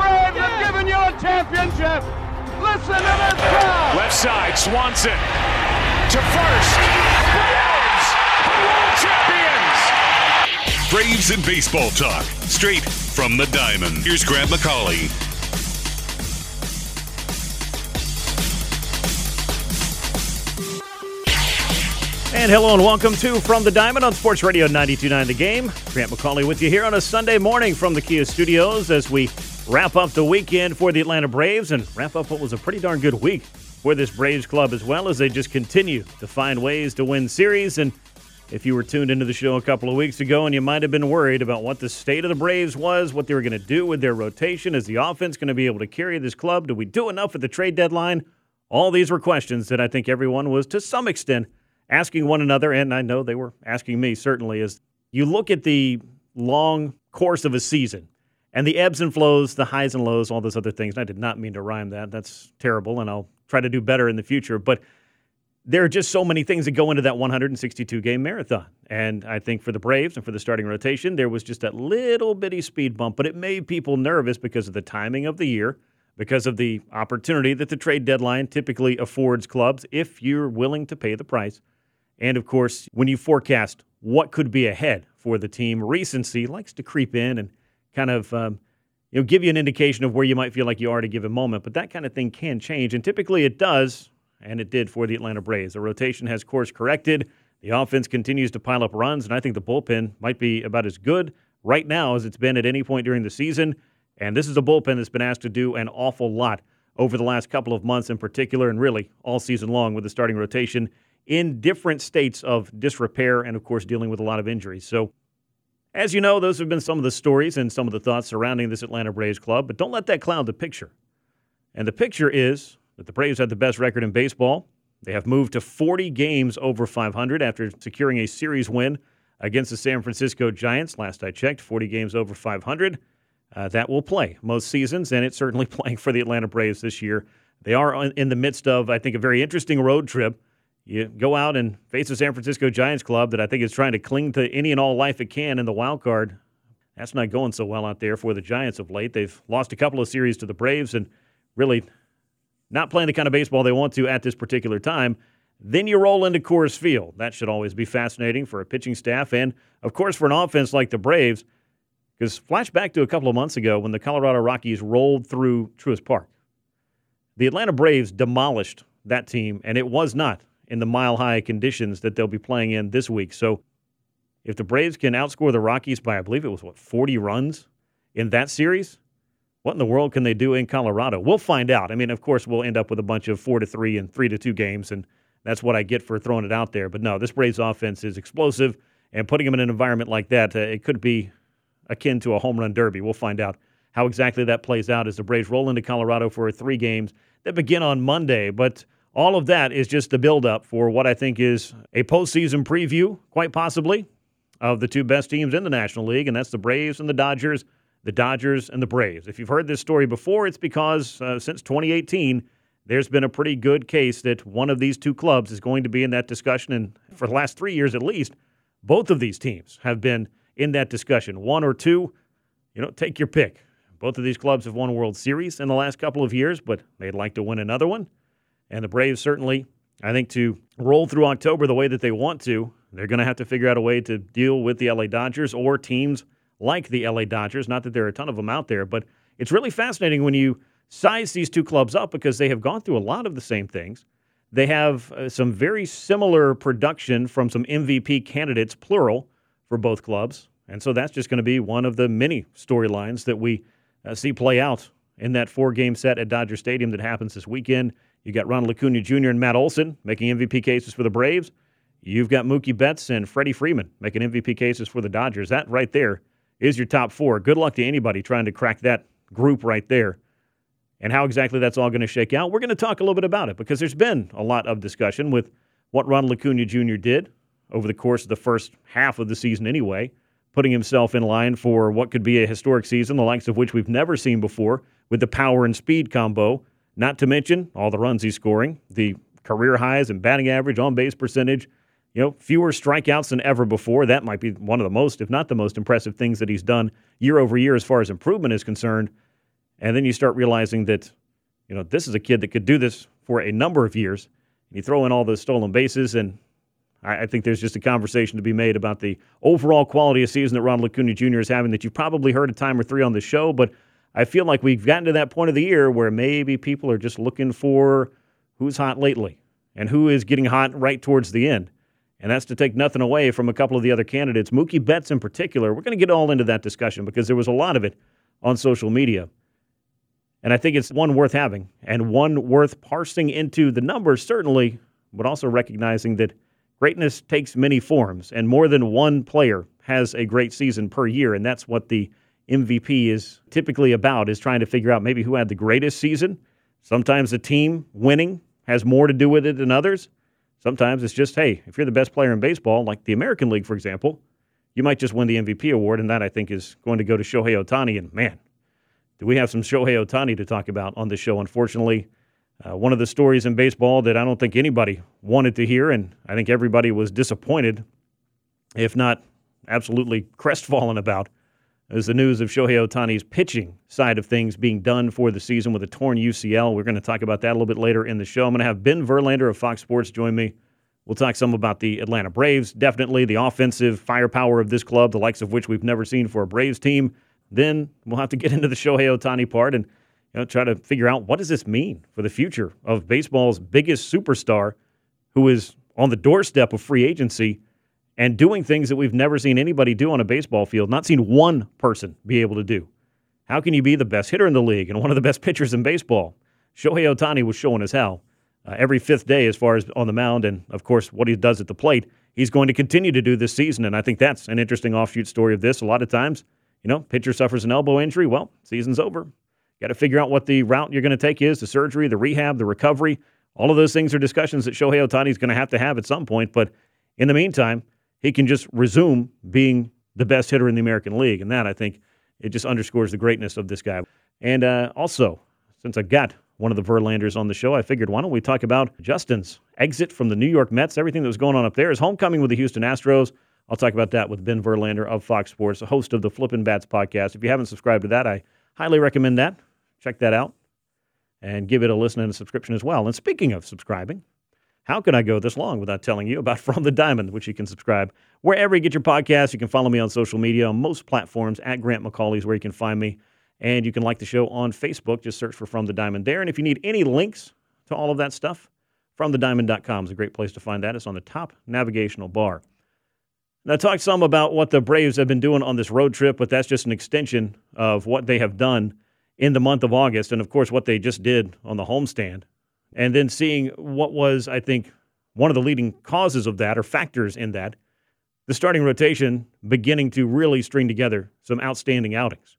Braves have given you a championship. Listen to this crowd. Left side, Swanson to first. Braves, world champions. Braves and baseball talk, straight from the diamond. Here's Grant McAuley. And hello and welcome to From the Diamond on Sports Radio 92.9 The Game. Grant McAuley with you here on a Sunday morning from the Kia Studios as we wrap up the weekend for the Atlanta Braves and wrap up what was a pretty darn good week for this Braves club as well as they just continue to find ways to win series. And if you were tuned into the show a couple of weeks ago and you might have been worried about what the state of the Braves was, what they were going to do with their rotation, is the offense going to be able to carry this club? Do we do enough at the trade deadline? All these were questions that I think everyone was to some extent asking one another, and I know they were asking me certainly, as you look at the long course of a season and the ebbs and flows, the highs and lows, all those other things. And I did not mean to rhyme that. That's terrible, and I'll try to do better in the future. But there are just so many things that go into that 162 game marathon. And I think for the Braves and for the starting rotation, there was just that little bitty speed bump, but it made people nervous because of the timing of the year, because of the opportunity that the trade deadline typically affords clubs if you're willing to pay the price. And of course, when you forecast what could be ahead for the team, recency likes to creep in and kind of um, you know give you an indication of where you might feel like you are at a given moment. But that kind of thing can change, and typically it does, and it did for the Atlanta Braves. The rotation has course corrected. The offense continues to pile up runs, and I think the bullpen might be about as good right now as it's been at any point during the season. And this is a bullpen that's been asked to do an awful lot over the last couple of months in particular, and really all season long with the starting rotation in different states of disrepair and, of course, dealing with a lot of injuries. So, as you know, those have been some of the stories and some of the thoughts surrounding this Atlanta Braves club, but don't let that cloud the picture. And the picture is that the Braves have the best record in baseball. They have moved to 40 games over 500 after securing a series win against the San Francisco Giants. Last I checked, 40 games over 500. Uh, that will play most seasons, and it's certainly playing for the Atlanta Braves this year. They are in the midst of, I think, a very interesting road trip you go out and face the San Francisco Giants club that I think is trying to cling to any and all life it can in the wild card. That's not going so well out there for the Giants of late. They've lost a couple of series to the Braves and really not playing the kind of baseball they want to at this particular time. Then you roll into Coors Field. That should always be fascinating for a pitching staff and, of course, for an offense like the Braves. Because flashback to a couple of months ago when the Colorado Rockies rolled through Truist Park. The Atlanta Braves demolished that team, and it was not in the mile high conditions that they'll be playing in this week. So if the Braves can outscore the Rockies by, I believe it was, what, 40 runs in that series, what in the world can they do in Colorado? We'll find out. I mean, of course, we'll end up with a bunch of 4 to 3 and 3 to 2 games, and that's what I get for throwing it out there. But no, this Braves offense is explosive, and putting them in an environment like that, uh, it could be akin to a home run derby. We'll find out how exactly that plays out as the Braves roll into Colorado for three games that begin on Monday. But all of that is just the buildup for what I think is a postseason preview, quite possibly, of the two best teams in the National League, and that's the Braves and the Dodgers, the Dodgers and the Braves. If you've heard this story before, it's because uh, since 2018, there's been a pretty good case that one of these two clubs is going to be in that discussion. And for the last three years at least, both of these teams have been in that discussion. One or two, you know, take your pick. Both of these clubs have won World Series in the last couple of years, but they'd like to win another one. And the Braves certainly, I think, to roll through October the way that they want to, they're going to have to figure out a way to deal with the LA Dodgers or teams like the LA Dodgers. Not that there are a ton of them out there, but it's really fascinating when you size these two clubs up because they have gone through a lot of the same things. They have uh, some very similar production from some MVP candidates, plural, for both clubs. And so that's just going to be one of the many storylines that we uh, see play out in that four game set at Dodger Stadium that happens this weekend. You got Ronald Acuna Jr. and Matt Olson making MVP cases for the Braves. You've got Mookie Betts and Freddie Freeman making MVP cases for the Dodgers. That right there is your top four. Good luck to anybody trying to crack that group right there. and how exactly that's all going to shake out. We're going to talk a little bit about it because there's been a lot of discussion with what Ronald Acuna Jr. did over the course of the first half of the season, anyway, putting himself in line for what could be a historic season, the likes of which we've never seen before, with the power and speed combo. Not to mention all the runs he's scoring, the career highs in batting average, on base percentage, you know, fewer strikeouts than ever before. That might be one of the most, if not the most impressive things that he's done year over year as far as improvement is concerned. And then you start realizing that, you know, this is a kid that could do this for a number of years. You throw in all those stolen bases, and I, I think there's just a conversation to be made about the overall quality of season that Ronald Acuna Jr. is having that you've probably heard a time or three on the show, but I feel like we've gotten to that point of the year where maybe people are just looking for who's hot lately and who is getting hot right towards the end. And that's to take nothing away from a couple of the other candidates, Mookie Betts in particular. We're going to get all into that discussion because there was a lot of it on social media. And I think it's one worth having and one worth parsing into the numbers, certainly, but also recognizing that greatness takes many forms and more than one player has a great season per year. And that's what the MVP is typically about, is trying to figure out maybe who had the greatest season. Sometimes the team winning has more to do with it than others. Sometimes it's just, hey, if you're the best player in baseball, like the American League, for example, you might just win the MVP award, and that I think is going to go to Shohei Ohtani. And man, do we have some Shohei Ohtani to talk about on this show? Unfortunately, uh, one of the stories in baseball that I don't think anybody wanted to hear, and I think everybody was disappointed, if not absolutely crestfallen about, is the news of Shohei Ohtani's pitching side of things being done for the season with a torn UCL. We're going to talk about that a little bit later in the show. I'm going to have Ben Verlander of Fox Sports join me. We'll talk some about the Atlanta Braves, definitely the offensive firepower of this club, the likes of which we've never seen for a Braves team. Then we'll have to get into the Shohei Ohtani part and you know, try to figure out what does this mean for the future of baseball's biggest superstar who is on the doorstep of free agency and doing things that we've never seen anybody do on a baseball field, not seen one person be able to do. How can you be the best hitter in the league and one of the best pitchers in baseball? Shohei Ohtani was showing us how. uh, every fifth day as far as on the mound, and of course, what he does at the plate. He's going to continue to do this season, and I think that's an interesting offshoot story of this. A lot of times, you know, pitcher suffers an elbow injury. Well, season's over. Got to figure out what the route you're going to take is the surgery, the rehab, the recovery. All of those things are discussions that Shohei Ohtani is going to have to have at some point. But in the meantime, he can just resume being the best hitter in the American League. And that, I think, it just underscores the greatness of this guy. And uh, also, since I got one of the Verlanders on the show, I figured why don't we talk about Justin's exit from the New York Mets, everything that was going on up there, his homecoming with the Houston Astros. I'll talk about that with Ben Verlander of Fox Sports, host of the Flippin' Bats podcast. If you haven't subscribed to that, I highly recommend that. Check that out and give it a listen and a subscription as well. And speaking of subscribing, how can I go this long without telling you about From the Diamond, which you can subscribe wherever you get your podcasts? You can follow me on social media on most platforms at Grant McAuley's where you can find me. And you can like the show on Facebook. Just search for From the Diamond there. And if you need any links to all of that stuff, FromTheDiamond.com is a great place to find that. It's on the top navigational bar. Now, I talked some about what the Braves have been doing on this road trip, but that's just an extension of what they have done in the month of August, and of course, what they just did on the homestand and then seeing what was, I think, one of the leading causes of that or factors in that, the starting rotation beginning to really string together some outstanding outings.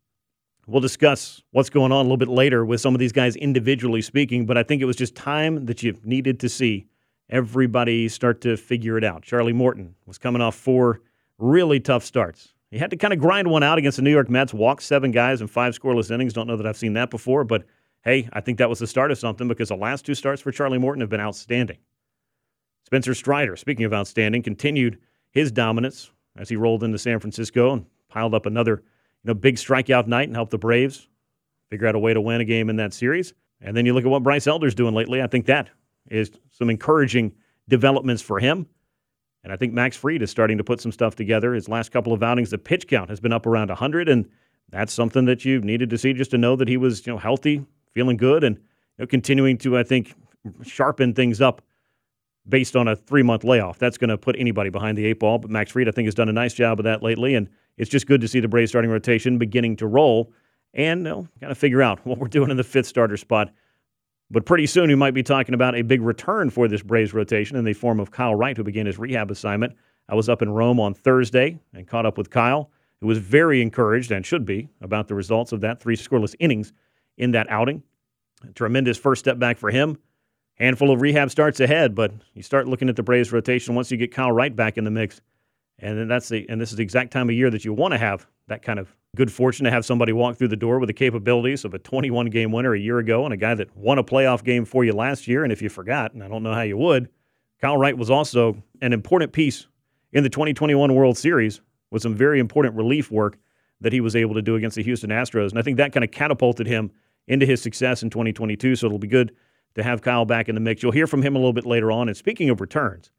We'll discuss what's going on a little bit later with some of these guys individually speaking, but I think it was just time that you needed to see everybody start to figure it out. Charlie Morton was coming off four really tough starts. He had to kind of grind one out against the New York Mets, walk seven guys in five scoreless innings. Don't know that I've seen that before, but hey, I think that was the start of something because the last two starts for Charlie Morton have been outstanding. Spencer Strider, speaking of outstanding, continued his dominance as he rolled into San Francisco and piled up another you know, big strikeout night and helped the Braves figure out a way to win a game in that series. And then you look at what Bryce Elder's doing lately. I think that is some encouraging developments for him. And I think Max Fried is starting to put some stuff together. His last couple of outings, the pitch count has been up around 100, and that's something that you needed to see just to know that he was you know healthy, feeling good and you know, continuing to, I think, sharpen things up based on a three month layoff. That's going to put anybody behind the eight ball. But Max Fried, I think, has done a nice job of that lately. And it's just good to see the Braves starting rotation beginning to roll and you know, got to figure out what we're doing in the fifth starter spot. But pretty soon, we might be talking about a big return for this Braves rotation in the form of Kyle Wright, who began his rehab assignment. I was up in Rome on Thursday and caught up with Kyle, who was very encouraged and should be about the results of that three scoreless innings in that outing. A tremendous first step back for him. Handful of rehab starts ahead, but you start looking at the Braves rotation once you get Kyle Wright back in the mix. And then that's the and this is the exact time of year that you want to have that kind of good fortune to have somebody walk through the door with the capabilities of a 21 game winner a year ago and a guy that won a playoff game for you last year. And if you forgot, and I don't know how you would, Kyle Wright was also an important piece in the 2021 World Series with some very important relief work that he was able to do against the Houston Astros. And I think that kind of catapulted him into his success in 2022. So it'll be good to have Kyle back in the mix. You'll hear from him a little bit later on. And speaking of returns,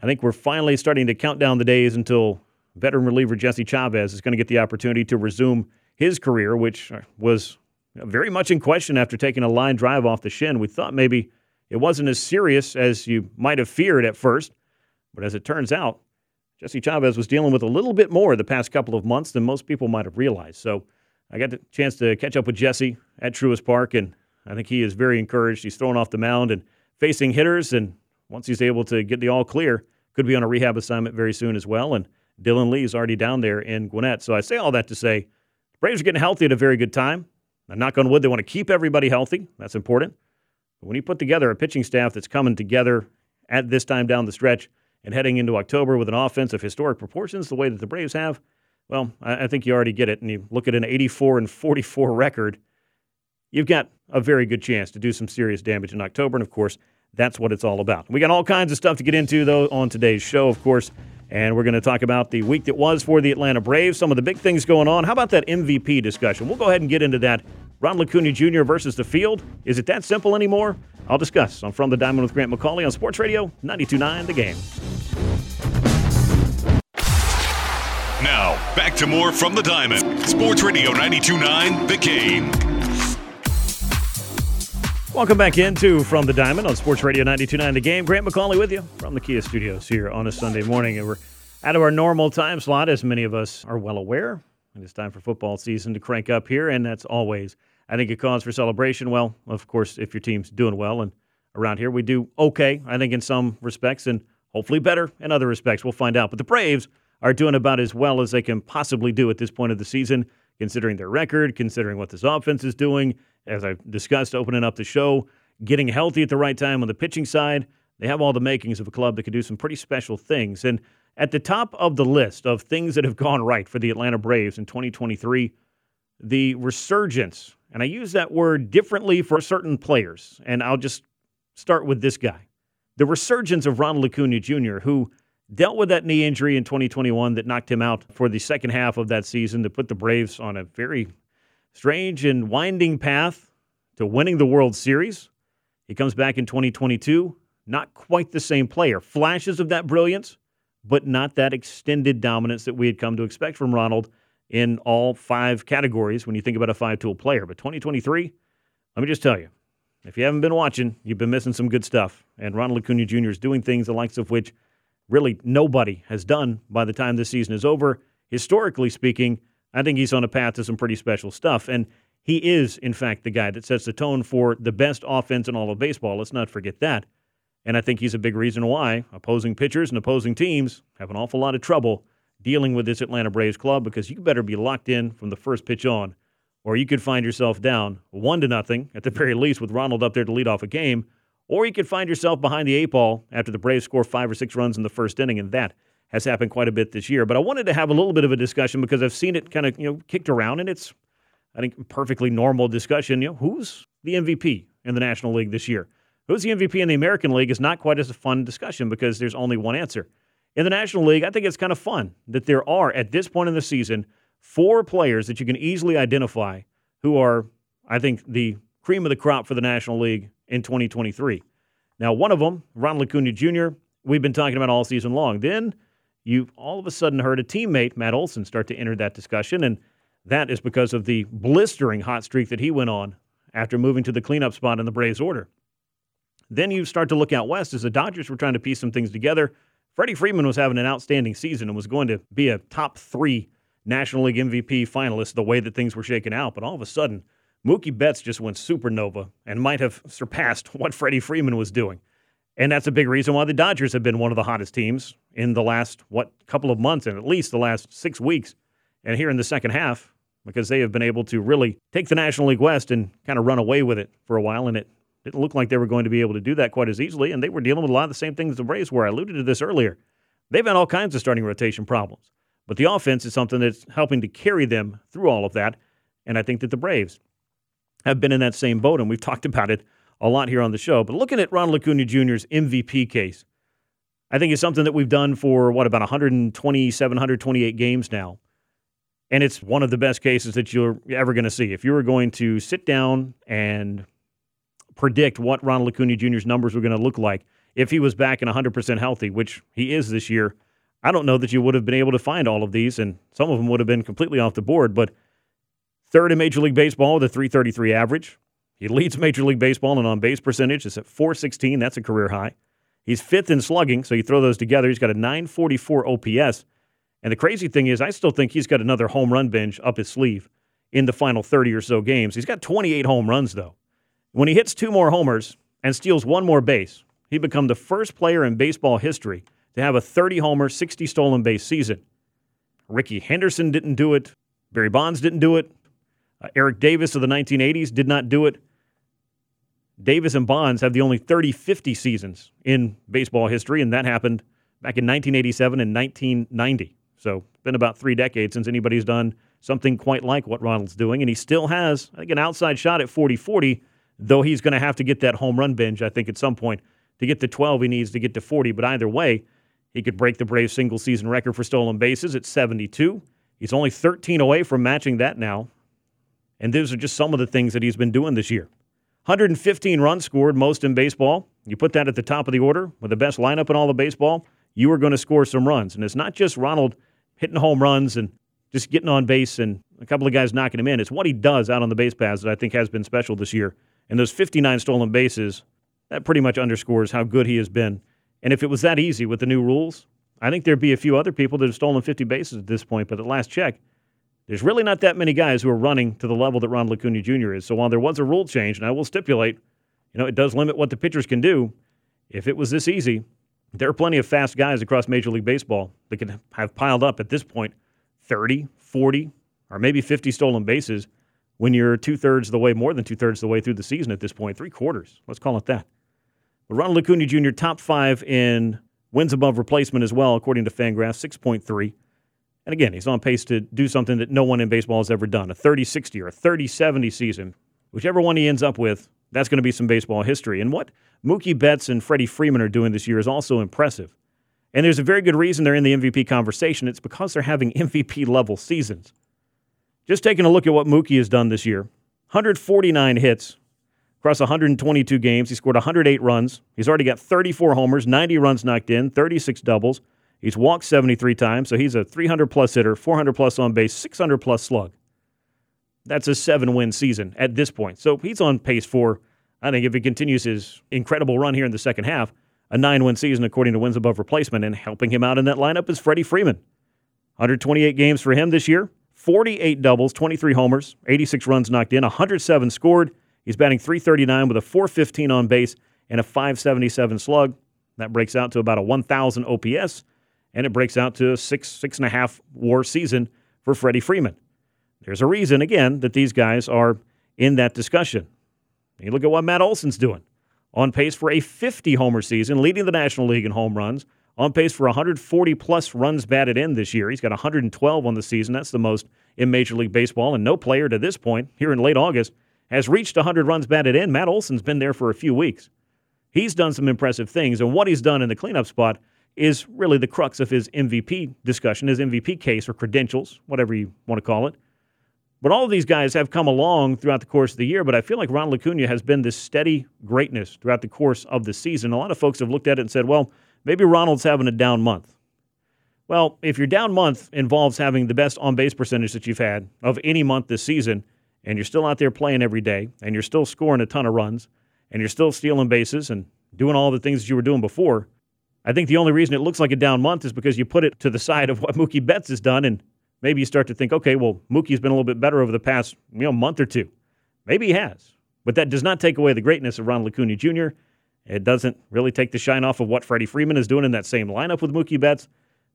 I think we're finally starting to count down the days until veteran reliever Jesse Chavez is going to get the opportunity to resume his career, which was very much in question after taking a line drive off the shin. We thought maybe it wasn't as serious as you might have feared at first, but as it turns out, Jesse Chavez was dealing with a little bit more the past couple of months than most people might have realized. So I got the chance to catch up with Jesse at Truist Park, and I think he is very encouraged. He's throwing off the mound and facing hitters, and once he's able to get the all clear, could be on a rehab assignment very soon as well. And Dylan Lee is already down there in Gwinnett. So I say all that to say the Braves are getting healthy at a very good time. I'm knock on wood, they want to keep everybody healthy. That's important. But when you put together a pitching staff that's coming together at this time down the stretch and heading into October with an offense of historic proportions, the way that the Braves have, well, I, I think you already get it. And you look at an 84 and 44 record, you've got a very good chance to do some serious damage in October. And of course, that's what it's all about. We got all kinds of stuff to get into, though, on today's show. Of course, and we're going to talk about the week that was for the Atlanta Braves, some of the big things going on. How about that MVP discussion? We'll go ahead and get into that. Ronald Acuna Jr. versus the field. Is it that simple anymore? I'll discuss on From the Diamond with Grant McAuley on Sports Radio 92.9 The Game. Now, back to more From the Diamond. Sports Radio 92.9 The Game. Welcome back into From the Diamond on Sports Radio 92.9 The Game. Grant McAuley with you from the Kia Studios here on a Sunday morning. And we're out of our normal time slot, as many of us are well aware. And it's time for football season to crank up here, and that's always, I think, a cause for celebration. Well, of course, if your team's doing well, and around here we do okay, I think, in some respects, and hopefully better in other respects. We'll find out. But the Braves are doing about as well as they can possibly do at this point of the season, considering their record, considering what this offense is doing, as I discussed, opening up the show, getting healthy at the right time on the pitching side. They have all the makings of a club that can do some pretty special things. And at the top of the list of things that have gone right for the Atlanta Braves in 2023, the resurgence, and I use that word differently for certain players, and I'll just start with this guy. The resurgence of Ronald Acuna Jr., who dealt with that knee injury in 2021 that knocked him out for the second half of that season to put the Braves on a very strange and winding path to winning the World Series. He comes back in 2022, not quite the same player. Flashes of that brilliance, but not that extended dominance that we had come to expect from Ronald in all five categories when you think about a five tool player. But 2023, let me just tell you, if you haven't been watching, you've been missing some good stuff. And Ronald Acuna Jr. is doing things the likes of which really nobody has done by the time this season is over. Historically speaking, I think he's on a path to some pretty special stuff. And he is, in fact, the guy that sets the tone for the best offense in all of baseball. Let's not forget that. And I think he's a big reason why opposing pitchers and opposing teams have an awful lot of trouble dealing with this Atlanta Braves club because you better be locked in from the first pitch on, or you could find yourself down one to nothing at the very least with Ronald up there to lead off a game, or you could find yourself behind the eight ball after the Braves score five or six runs in the first inning, and that has happened quite a bit this year. But I wanted to have a little bit of a discussion because I've seen it kind of you know kicked around, and it's I think perfectly normal discussion. You know, who's the MVP in the National League this year? Who's the MVP in the American League is not quite as a fun discussion because there's only one answer. In the National League, I think it's kind of fun that there are at this point in the season four players that you can easily identify who are, I think, the cream of the crop for the National League in 2023. Now, one of them, Ronald Acuna Jr., we've been talking about all season long. Then you all of a sudden heard a teammate, Matt Olson, start to enter that discussion. And that is because of the blistering hot streak that he went on after moving to the cleanup spot in the Braves order. Then you start to look out west as the Dodgers were trying to piece some things together. Freddie Freeman was having an outstanding season and was going to be a top three National League MVP finalist the way that things were shaking out. But all of a sudden, Mookie Betts just went supernova and might have surpassed what Freddie Freeman was doing. And that's a big reason why the Dodgers have been one of the hottest teams in the last, what, couple of months and at least the last six weeks. And here in the second half, because they have been able to really take the National League West and kind of run away with it for a while, and it didn't look like they were going to be able to do that quite as easily, and they were dealing with a lot of the same things the Braves were. I alluded to this earlier. They've had all kinds of starting rotation problems, but the offense is something that's helping to carry them through all of that, and I think that the Braves have been in that same boat, and we've talked about it a lot here on the show. But looking at Ronald Acuna Jr.'s MVP case, I think it's something that we've done for what about 127, 128 games now. And it's one of the best cases that you're ever going to see. If you were going to sit down and predict what Ronald Acuna Jr.'s numbers were going to look like if he was back and 100% healthy, which he is this year, I don't know that you would have been able to find all of these, and some of them would have been completely off the board. But third in Major League Baseball with a 333 average. He leads Major League Baseball in on base percentage. It's at 416. That's a career high. He's fifth in slugging, so you throw those together. He's got a 944 OPS. And the crazy thing is, I still think he's got another home run binge up his sleeve in the final 30 or so games. He's got 28 home runs, though. When he hits two more homers and steals one more base, he become the first player in baseball history to have a 30 homer, 60 stolen base season. Rickey Henderson didn't do it. Barry Bonds didn't do it. Uh, Eric Davis of the 1980s did not do it. Davis and Bonds have the only 30 50 seasons in baseball history, and that happened back in 1987 and 1990. So it's been about three decades since anybody's done something quite like what Ronald's doing, and he still has, I think, an outside shot at 40 40, though he's going to have to get that home run binge, I think, at some point. To get to 12, he needs to get to 40, but either way, he could break the Braves single season record for stolen bases at 72. He's only 13 away from matching that now. And those are just some of the things that he's been doing this year. 115 runs scored, most in baseball. You put that at the top of the order with the best lineup in all of baseball, you are going to score some runs. And it's not just Ronald hitting home runs and just getting on base and a couple of guys knocking him in. It's what he does out on the base paths that I think has been special this year. And those 59 stolen bases, that pretty much underscores how good he has been. And if it was that easy with the new rules, I think there'd be a few other people that have stolen 50 bases at this point. But at last check, there's really not that many guys who are running to the level that Ronald Acuna Jr. is. So while there was a rule change, and I will stipulate, you know, it does limit what the pitchers can do. If it was this easy, there are plenty of fast guys across Major League Baseball that could have piled up at this point 30, 40, or maybe 50 stolen bases when you're two thirds of the way, more than two thirds of the way through the season at this point, three quarters. Let's call it that. But Ronald Acuna Jr., top five in wins above replacement as well, according to Fangraphs, 6.3. And again, he's on pace to do something that no one in baseball has ever done a 30 60 or a 30 70 season. Whichever one he ends up with, that's going to be some baseball history. And what Mookie Betts and Freddie Freeman are doing this year is also impressive. And there's a very good reason they're in the MVP conversation. It's because they're having MVP level seasons. Just taking a look at what Mookie has done this year 149 hits across 122 games. He scored 108 runs. He's already got 34 homers, 90 runs knocked in, 36 doubles. He's walked 73 times, so he's a 300 plus hitter, 400 plus on base, 600 plus slug. That's a seven win season at this point. So he's on pace for, I think, if he continues his incredible run here in the second half, a nine win season according to wins above replacement. And helping him out in that lineup is Freddie Freeman. 128 games for him this year, 48 doubles, 23 homers, 86 runs knocked in, 107 scored. He's batting 339 with a 415 on base and a 577 slug. That breaks out to about a 1,000 OPS and it breaks out to a six, six and a half war season for Freddie Freeman. There's a reason, again, that these guys are in that discussion. You look at what Matt Olson's doing. On pace for a 50 homer season, leading the National League in home runs. On pace for 140 plus runs batted in this year. He's got 112 on the season. That's the most in Major League Baseball. And no player to this point, here in late August, has reached 100 runs batted in. Matt Olson's been there for a few weeks. He's done some impressive things. And what he's done in the cleanup spot is really the crux of his MVP discussion, his MVP case or credentials, whatever you want to call it. But all of these guys have come along throughout the course of the year, but I feel like Ronald Acuna has been this steady greatness throughout the course of the season. A lot of folks have looked at it and said, well, maybe Ronald's having a down month. Well, if your down month involves having the best on base percentage that you've had of any month this season, and you're still out there playing every day, and you're still scoring a ton of runs, and you're still stealing bases and doing all the things that you were doing before, I think the only reason it looks like a down month is because you put it to the side of what Mookie Betts has done, and maybe you start to think, okay, well, Mookie's been a little bit better over the past you know month or two. Maybe he has, but that does not take away the greatness of Ronald Acuna Jr. It doesn't really take the shine off of what Freddie Freeman is doing in that same lineup with Mookie Betts,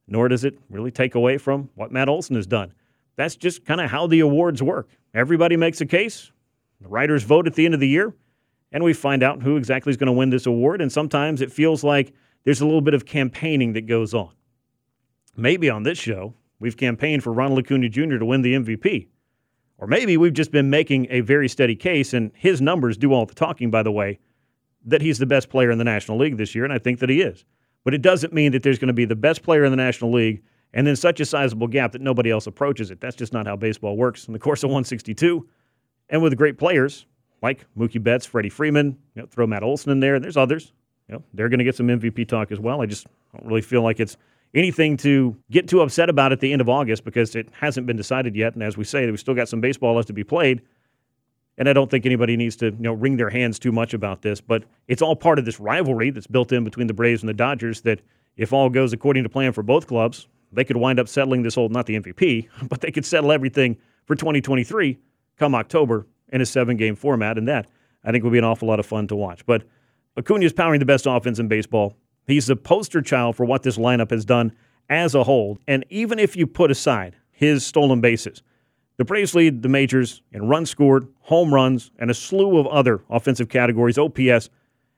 nor does it really take away from what Matt Olson has done. that's just kind of how the awards work. Everybody makes a case, the writers vote at the end of the year, and we find out who exactly is going to win this award. And sometimes it feels like there's a little bit of campaigning that goes on. Maybe on this show, we've campaigned for Ronald Acuna Jr. to win the MVP. Or maybe we've just been making a very steady case, and his numbers do all the talking, by the way, that he's the best player in the National League this year, and I think that he is. But it doesn't mean that there's going to be the best player in the National League and then such a sizable gap that nobody else approaches it. That's just not how baseball works. In the course of 162, and with great players like Mookie Betts, Freddie Freeman, you know, throw Matt Olson in there, and there's others. You know, they're going to get some MVP talk as well. I just don't really feel like it's anything to get too upset about at the end of August because it hasn't been decided yet. And as we say, we've still got some baseball left to be played. And I don't think anybody needs to you know wring their hands too much about this, but it's all part of this rivalry that's built in between the Braves and the Dodgers. That if all goes according to plan for both clubs, they could wind up settling this whole not the MVP, but they could settle everything for 2023 come October in a seven-game format, and that I think would be an awful lot of fun to watch. But Acuna is powering the best offense in baseball. He's the poster child for what this lineup has done as a whole. And even if you put aside his stolen bases, the Braves lead the majors in runs scored, home runs, and a slew of other offensive categories, OPS.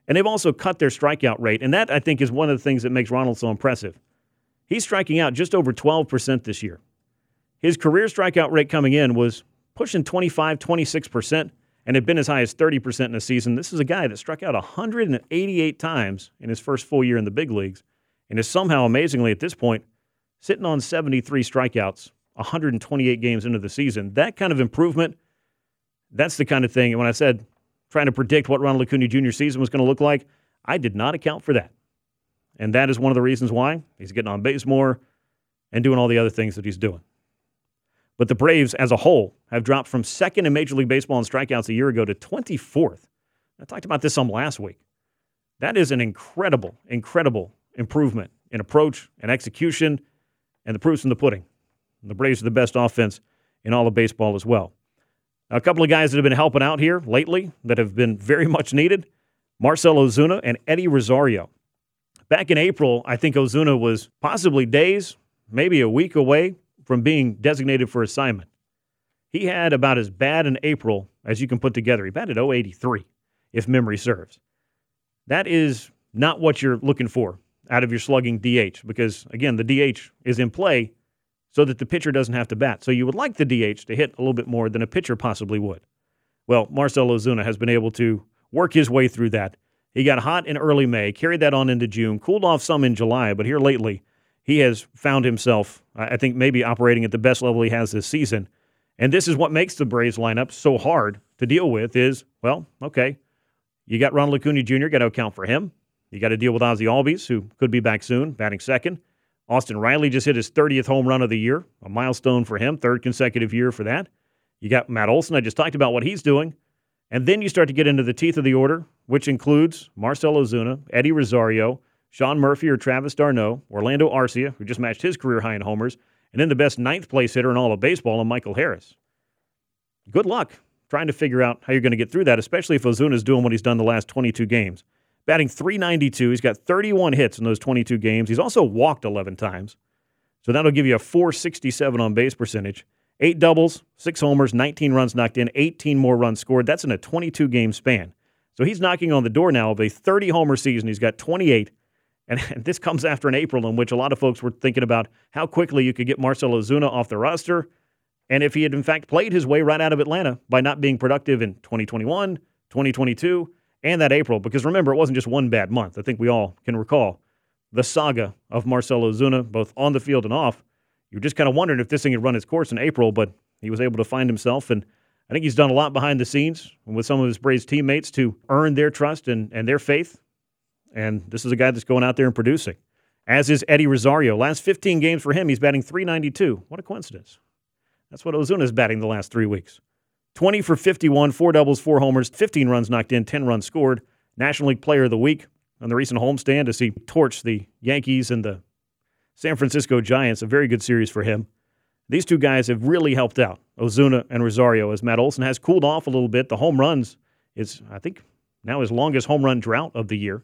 And they've also cut their strikeout rate. And that, I think, is one of the things that makes Ronald so impressive. He's striking out just over 12% this year. His career strikeout rate coming in was pushing 25, 26% and had been as high as 30% in a season. This is a guy that struck out 188 times in his first full year in the big leagues and is somehow, amazingly, at this point, sitting on 73 strikeouts 128 games into the season. That kind of improvement, that's the kind of thing. And when I said trying to predict what Ronald Acuna Jr. season was going to look like, I did not account for that. And that is one of the reasons why he's getting on base more and doing all the other things that he's doing. But the Braves as a whole have dropped from second in Major League Baseball in strikeouts a year ago to 24th. I talked about this some last week. That is an incredible, incredible improvement in approach and execution, and the proof's in the pudding. The Braves are the best offense in all of baseball as well. A couple of guys that have been helping out here lately that have been very much needed Marcell Ozuna and Eddie Rosario. Back in April, I think Ozuna was possibly days, maybe a week away from being designated for assignment. He had about as bad an April as you can put together. He batted 083, if memory serves. That is not what you're looking for out of your slugging DH because, again, the DH is in play so that the pitcher doesn't have to bat. So you would like the DH to hit a little bit more than a pitcher possibly would. Well, Marcell Ozuna has been able to work his way through that. He got hot in early May, carried that on into June, cooled off some in July, but here lately, he has found himself, I think, maybe operating at the best level he has this season. And this is what makes the Braves lineup so hard to deal with is, well, okay, you got Ronald Acuna Jr., got to account for him. You got to deal with Ozzie Albies, who could be back soon, batting second. Austin Riley just hit his 30th home run of the year, a milestone for him, third consecutive year for that. You got Matt Olson. I just talked about what he's doing. And then you start to get into the teeth of the order, which includes Marcell Ozuna, Eddie Rosario, Sean Murphy or Travis d'Arnaud, Orlando Arcia, who just matched his career high in homers, and then the best ninth place hitter in all of baseball, and Michael Harris. Good luck trying to figure out how you're going to get through that, especially if Ozuna is doing what he's done the last 22 games. Batting 392, he's got 31 hits in those 22 games. He's also walked 11 times. So that'll give you a 467 on base percentage. Eight doubles, six homers, 19 runs knocked in, 18 more runs scored. That's in a 22 game span. So he's knocking on the door now of a 30 homer season. He's got 28 and, this comes after an April in which a lot of folks were thinking about how quickly you could get Marcell Ozuna off the roster. And if he had, in fact, played his way right out of Atlanta by not being productive in 2021, 2022, and that April, because remember, it wasn't just one bad month. I think we all can recall the saga of Marcell Ozuna, both on the field and off. You were just kind of wondering if this thing had run its course in April, but he was able to find himself. And I think he's done a lot behind the scenes with some of his Braves teammates to earn their trust and, and their faith and this is a guy that's going out there and producing. As is Eddie Rosario. Last 15 games for him, he's batting 392. What a coincidence. That's what Ozuna's batting the last three weeks. 20 for 51, four doubles, four homers, 15 runs knocked in, 10 runs scored. National League Player of the Week on the recent homestand as he torched the Yankees and the San Francisco Giants. A very good series for him. These two guys have really helped out, Ozuna and Rosario, as Matt Olson has cooled off a little bit. The home runs is, I think, now his longest home run drought of the year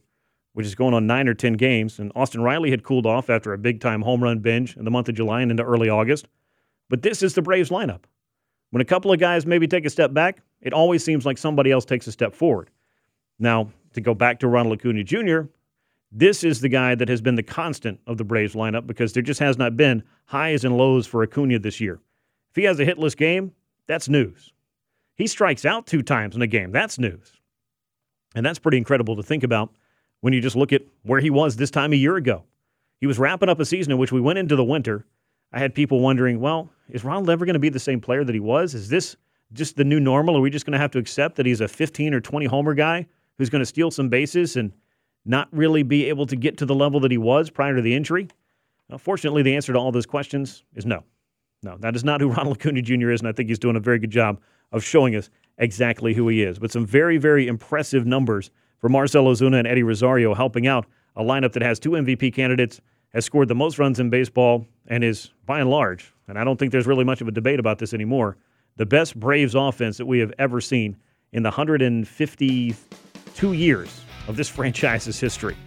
which is going on nine or 10 games. And Austin Riley had cooled off after a big time home run binge in the month of July and into early August. But this is the Braves lineup. When a couple of guys maybe take a step back, it always seems like somebody else takes a step forward. Now, to go back to Ronald Acuna Jr., this is the guy that has been the constant of the Braves lineup because there just has not been highs and lows for Acuna this year. If he has a hitless game, that's news. He strikes out two times in a game, that's news. And that's pretty incredible to think about when you just look at where he was this time a year ago. He was wrapping up a season in which we went into the winter. I had people wondering, well, is Ronald ever going to be the same player that he was? Is this just the new normal? Are we just going to have to accept that he's a 15 or 20 homer guy who's going to steal some bases and not really be able to get to the level that he was prior to the injury? Well, fortunately, the answer to all those questions is no. No, that is not who Ronald Acuna Jr. is, and I think he's doing a very good job of showing us exactly who he is. But some very, very impressive numbers for Marcell Ozuna and Eddie Rosario helping out a lineup that has two MVP candidates, has scored the most runs in baseball, and is, by and large, and I don't think there's really much of a debate about this anymore, the best Braves offense that we have ever seen in the 152 years of this franchise's history.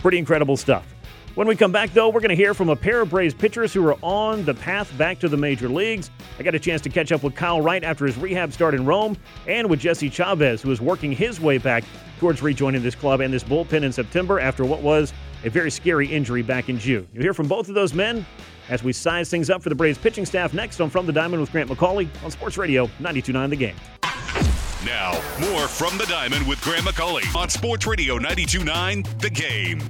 Pretty incredible stuff. When we come back, though, we're going to hear from a pair of Braves pitchers who are on the path back to the major leagues. I got a chance to catch up with Kyle Wright after his rehab start in Rome, and with Jesse Chavez, who is working his way back towards rejoining this club and this bullpen in September after what was a very scary injury back in June. You'll hear from both of those men as we size things up for the Braves pitching staff next on From the Diamond with Grant McAuley on Sports Radio 92.9 The Game. Now, more From the Diamond with Grant McAuley on Sports Radio 92.9 The Game.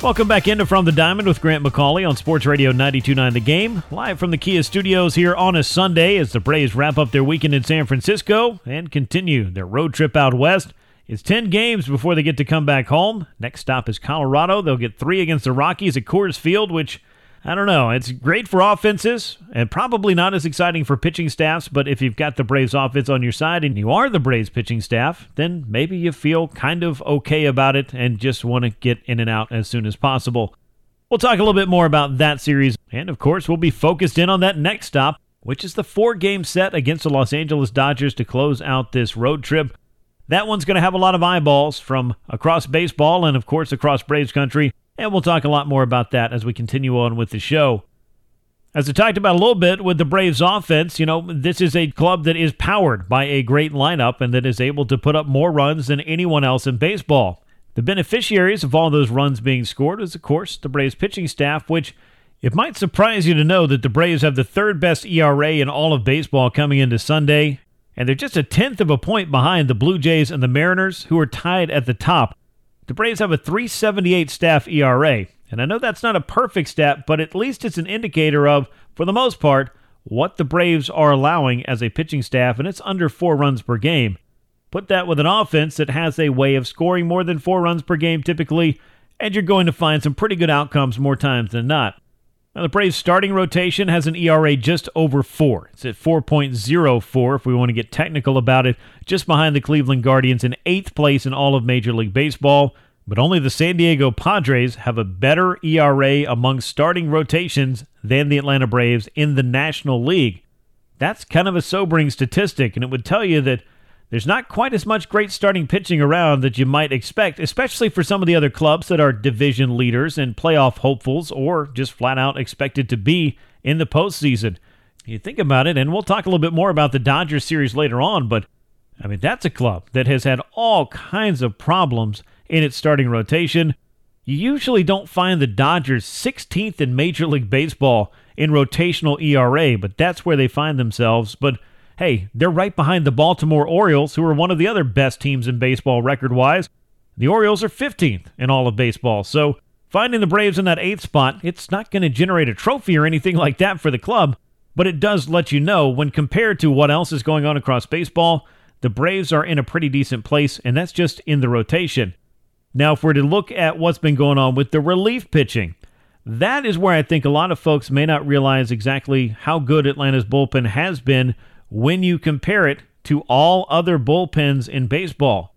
Welcome back into From the Diamond with Grant McAuley on Sports Radio 92.9 The Game. Live from the Kia studios here on a Sunday as the Braves wrap up their weekend in San Francisco and continue their road trip out west. It's 10 games before they get to come back home. Next stop is Colorado. They'll get three against the Rockies at Coors Field, which I don't know. It's great for offenses and probably not as exciting for pitching staffs. But if you've got the Braves offense on your side and you are the Braves pitching staff, then maybe you feel kind of okay about it and just want to get in and out as soon as possible. We'll talk a little bit more about that series. And of course, we'll be focused in on that next stop, which is the four game set against the Los Angeles Dodgers to close out this road trip. That one's going to have a lot of eyeballs from across baseball and, of course, across Braves country. And we'll talk a lot more about that as we continue on with the show. As I talked about a little bit with the Braves offense, you know, this is a club that is powered by a great lineup and that is able to put up more runs than anyone else in baseball. The beneficiaries of all those runs being scored is, of course, the Braves pitching staff, which it might surprise you to know that the Braves have the third best ERA in all of baseball coming into Sunday, and they're just a tenth of a point behind the Blue Jays and the Mariners, who are tied at the top the Braves have a 378 staff ERA. And I know that's not a perfect stat, but at least it's an indicator of, for the most part, what the Braves are allowing as a pitching staff, and it's under four runs per game. Put that with an offense that has a way of scoring more than four runs per game typically, and you're going to find some pretty good outcomes more times than not. Now, the Braves' starting rotation has an ERA just over 4. It's at 4.04 if we want to get technical about it, just behind the Cleveland Guardians in eighth place in all of Major League Baseball. But only the San Diego Padres have a better ERA among starting rotations than the Atlanta Braves in the National League. That's kind of a sobering statistic, and it would tell you that there's not quite as much great starting pitching around that you might expect, especially for some of the other clubs that are division leaders and playoff hopefuls or just flat out expected to be in the postseason. You think about it, and we'll talk a little bit more about the Dodgers series later on, but I mean, that's a club that has had all kinds of problems in its starting rotation. You usually don't find the Dodgers 16th in Major League Baseball in rotational ERA, but that's where they find themselves. But hey, they're right behind the Baltimore Orioles, who are one of the other best teams in baseball record wise. The Orioles are 15th in all of baseball. So finding the Braves in that eighth spot, it's not going to generate a trophy or anything like that for the club, but it does let you know when compared to what else is going on across baseball, the Braves are in a pretty decent place, and that's just in the rotation. Now, if we're to look at what's been going on with the relief pitching, that is where I think a lot of folks may not realize exactly how good Atlanta's bullpen has been when you compare it to all other bullpens in baseball.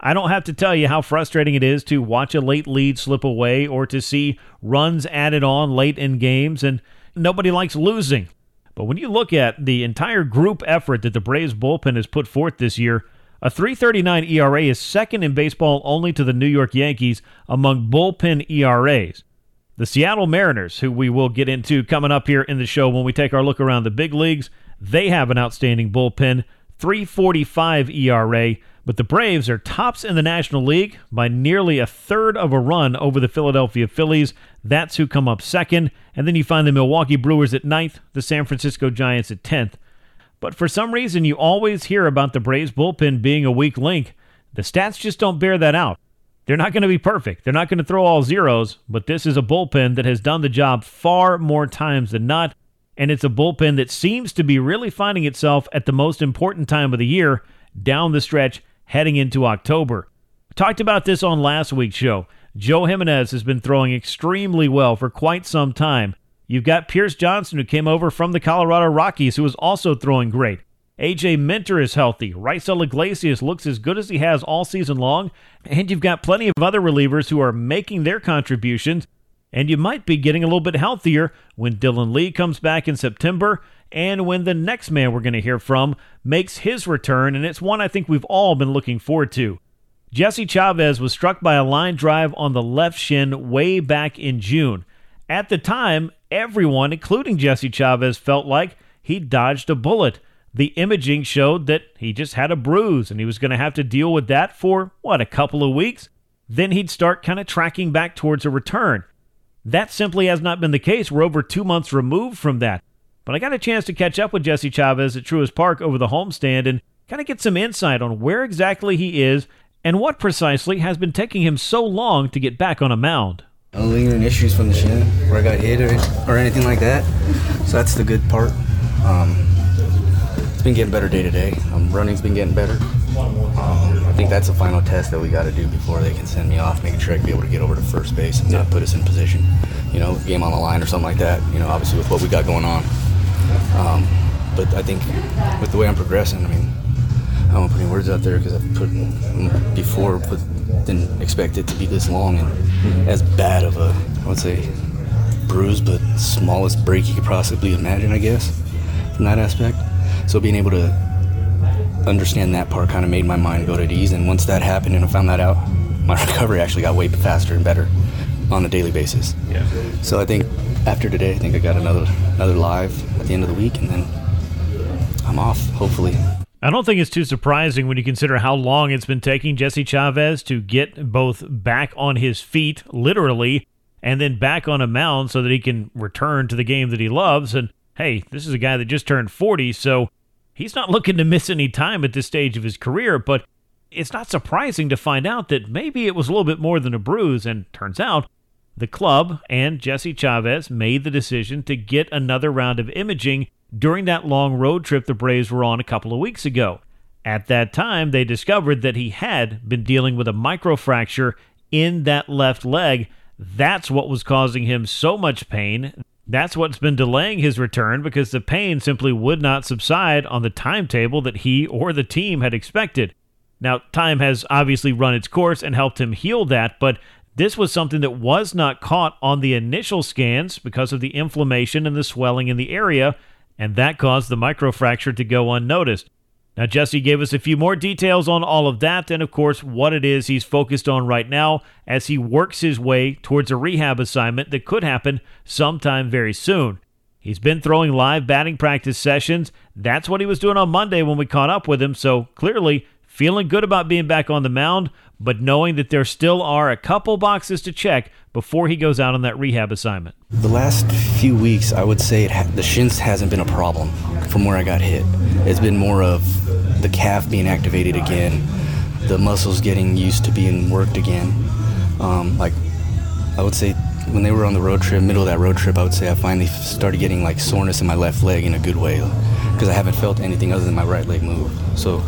I don't have to tell you how frustrating it is to watch a late lead slip away or to see runs added on late in games, and nobody likes losing. But when you look at the entire group effort that the Braves bullpen has put forth this year, a 339 ERA is second in baseball only to the New York Yankees among bullpen ERAs. The Seattle Mariners, who we will get into coming up here in the show when we take our look around the big leagues, they have an outstanding bullpen, 345 ERA, but the Braves are tops in the National League by nearly a third of a run over the Philadelphia Phillies. That's who come up second. And then you find the Milwaukee Brewers at ninth, the San Francisco Giants at 10th. But for some reason, you always hear about the Braves bullpen being a weak link. The stats just don't bear that out. They're not going to be perfect. They're not going to throw all zeros, but this is a bullpen that has done the job far more times than not. And it's a bullpen that seems to be really finding itself at the most important time of the year, down the stretch, heading into October. talked about this on last week's show. Joe Jimenez has been throwing extremely well for quite some time. You've got Pierce Johnson, who came over from the Colorado Rockies, who is also throwing great. AJ Minter is healthy. Raisel Iglesias looks as good as he has all season long. And you've got plenty of other relievers who are making their contributions. And you might be getting a little bit healthier when Dylan Lee comes back in September and when the next man we're going to hear from makes his return. And it's one I think we've all been looking forward to. Jesse Chavez was struck by a line drive on the left shin way back in June. At the time, everyone, including Jesse Chavez, felt like he dodged a bullet the imaging showed that he just had a bruise and he was going to have to deal with that for, what, a couple of weeks? Then he'd start kind of tracking back towards a return. That simply has not been the case. We're over two months removed from that. But I got a chance to catch up with Jesse Chavez at Truist Park over the homestand and kind of get some insight on where exactly he is and what precisely has been taking him so long to get back on a mound. No lingering issues from the shin where I got hit or, or anything like that. So that's the good part. Um, it's been getting better day to day. Um, running's been getting better. Um, think that's the final test that we got to do before they can send me off, making sure I can be able to get over to first base and not put us in position, you know, game on the line or something like that. You know, obviously with what we got going on. Um, but I think with the way I'm progressing, I mean, I don't want to put any words out there because I've put before, but didn't expect it to be this long and as bad of a, I would say, bruise, but smallest break you could possibly imagine, I guess, from that aspect. So being able to understand that part kind of made my mind go to ease. And once that happened and I found that out, my recovery actually got way faster and better on a daily basis. Yeah. So I think after today, I think I got another another live at the end of the week, and then I'm off. Hopefully. I don't think it's too surprising when you consider how long it's been taking Jesse Chavez to get both back on his feet, literally, and then back on a mound so that he can return to the game that he loves. And hey, this is a guy that just turned 40, so He's not looking to miss any time at this stage of his career, but it's not surprising to find out that maybe it was a little bit more than a bruise, and turns out the club and Jesse Chavez made the decision to get another round of imaging during that long road trip the Braves were on a couple of weeks ago. At that time, they discovered that he had been dealing with a microfracture in that left leg. That's what was causing him so much pain that's what's been delaying his return because the pain simply would not subside on the timetable that he or the team had expected. Now, time has obviously run its course and helped him heal that, but this was something that was not caught on the initial scans because of the inflammation and the swelling in the area, and that caused the microfracture to go unnoticed. Now, Jesse gave us a few more details on all of that, and of course, what it is he's focused on right now as he works his way towards a rehab assignment that could happen sometime very soon. He's been throwing live batting practice sessions. That's what he was doing on Monday when we caught up with him, so clearly feeling good about being back on the mound, but knowing that there still are a couple boxes to check before he goes out on that rehab assignment. The last few weeks, I would say ha- the shins hasn't been a problem from where I got hit. It's been more of the calf being activated again, the muscles getting used to being worked again. Um, like I would say when they were on the road trip, middle of that road trip, I would say I finally started getting like soreness in my left leg in a good way because I haven't felt anything other than my right leg move. So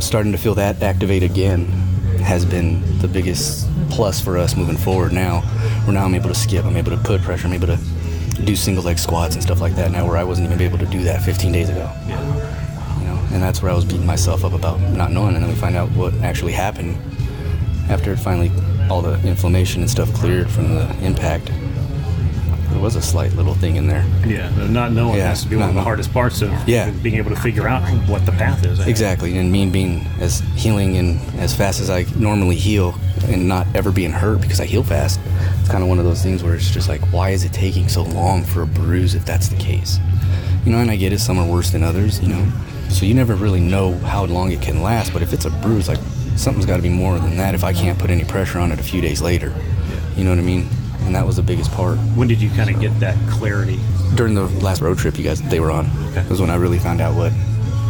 starting to feel that activate again has been the biggest plus for us moving forward now. Where now I'm able to skip, I'm able to put pressure, I'm able to do single leg squats and stuff like that now where I wasn't even able to do that 15 days ago. Yeah. You know, and that's where I was beating myself up about not knowing and then we find out what actually happened after finally all the inflammation and stuff cleared from the impact. There was a slight little thing in there. Yeah, not knowing Yeah, has to be one of the hardest parts of Yeah. being able to figure out what the path is. Exactly, and me being as healing and as fast as I normally heal, and not ever being hurt because I heal fast. It's kind of one of those things where it's just like, why is it taking so long for a bruise if that's the case? You know, and I get it, some are worse than others. You know, so you never really know how long it can last. But if it's a bruise, like something's got to be more than that. If I can't put any pressure on it a few days later, you know what I mean? And that was the biggest part When did you kind of get that clarity? during the last road trip you guys they were on. That was when I really found out what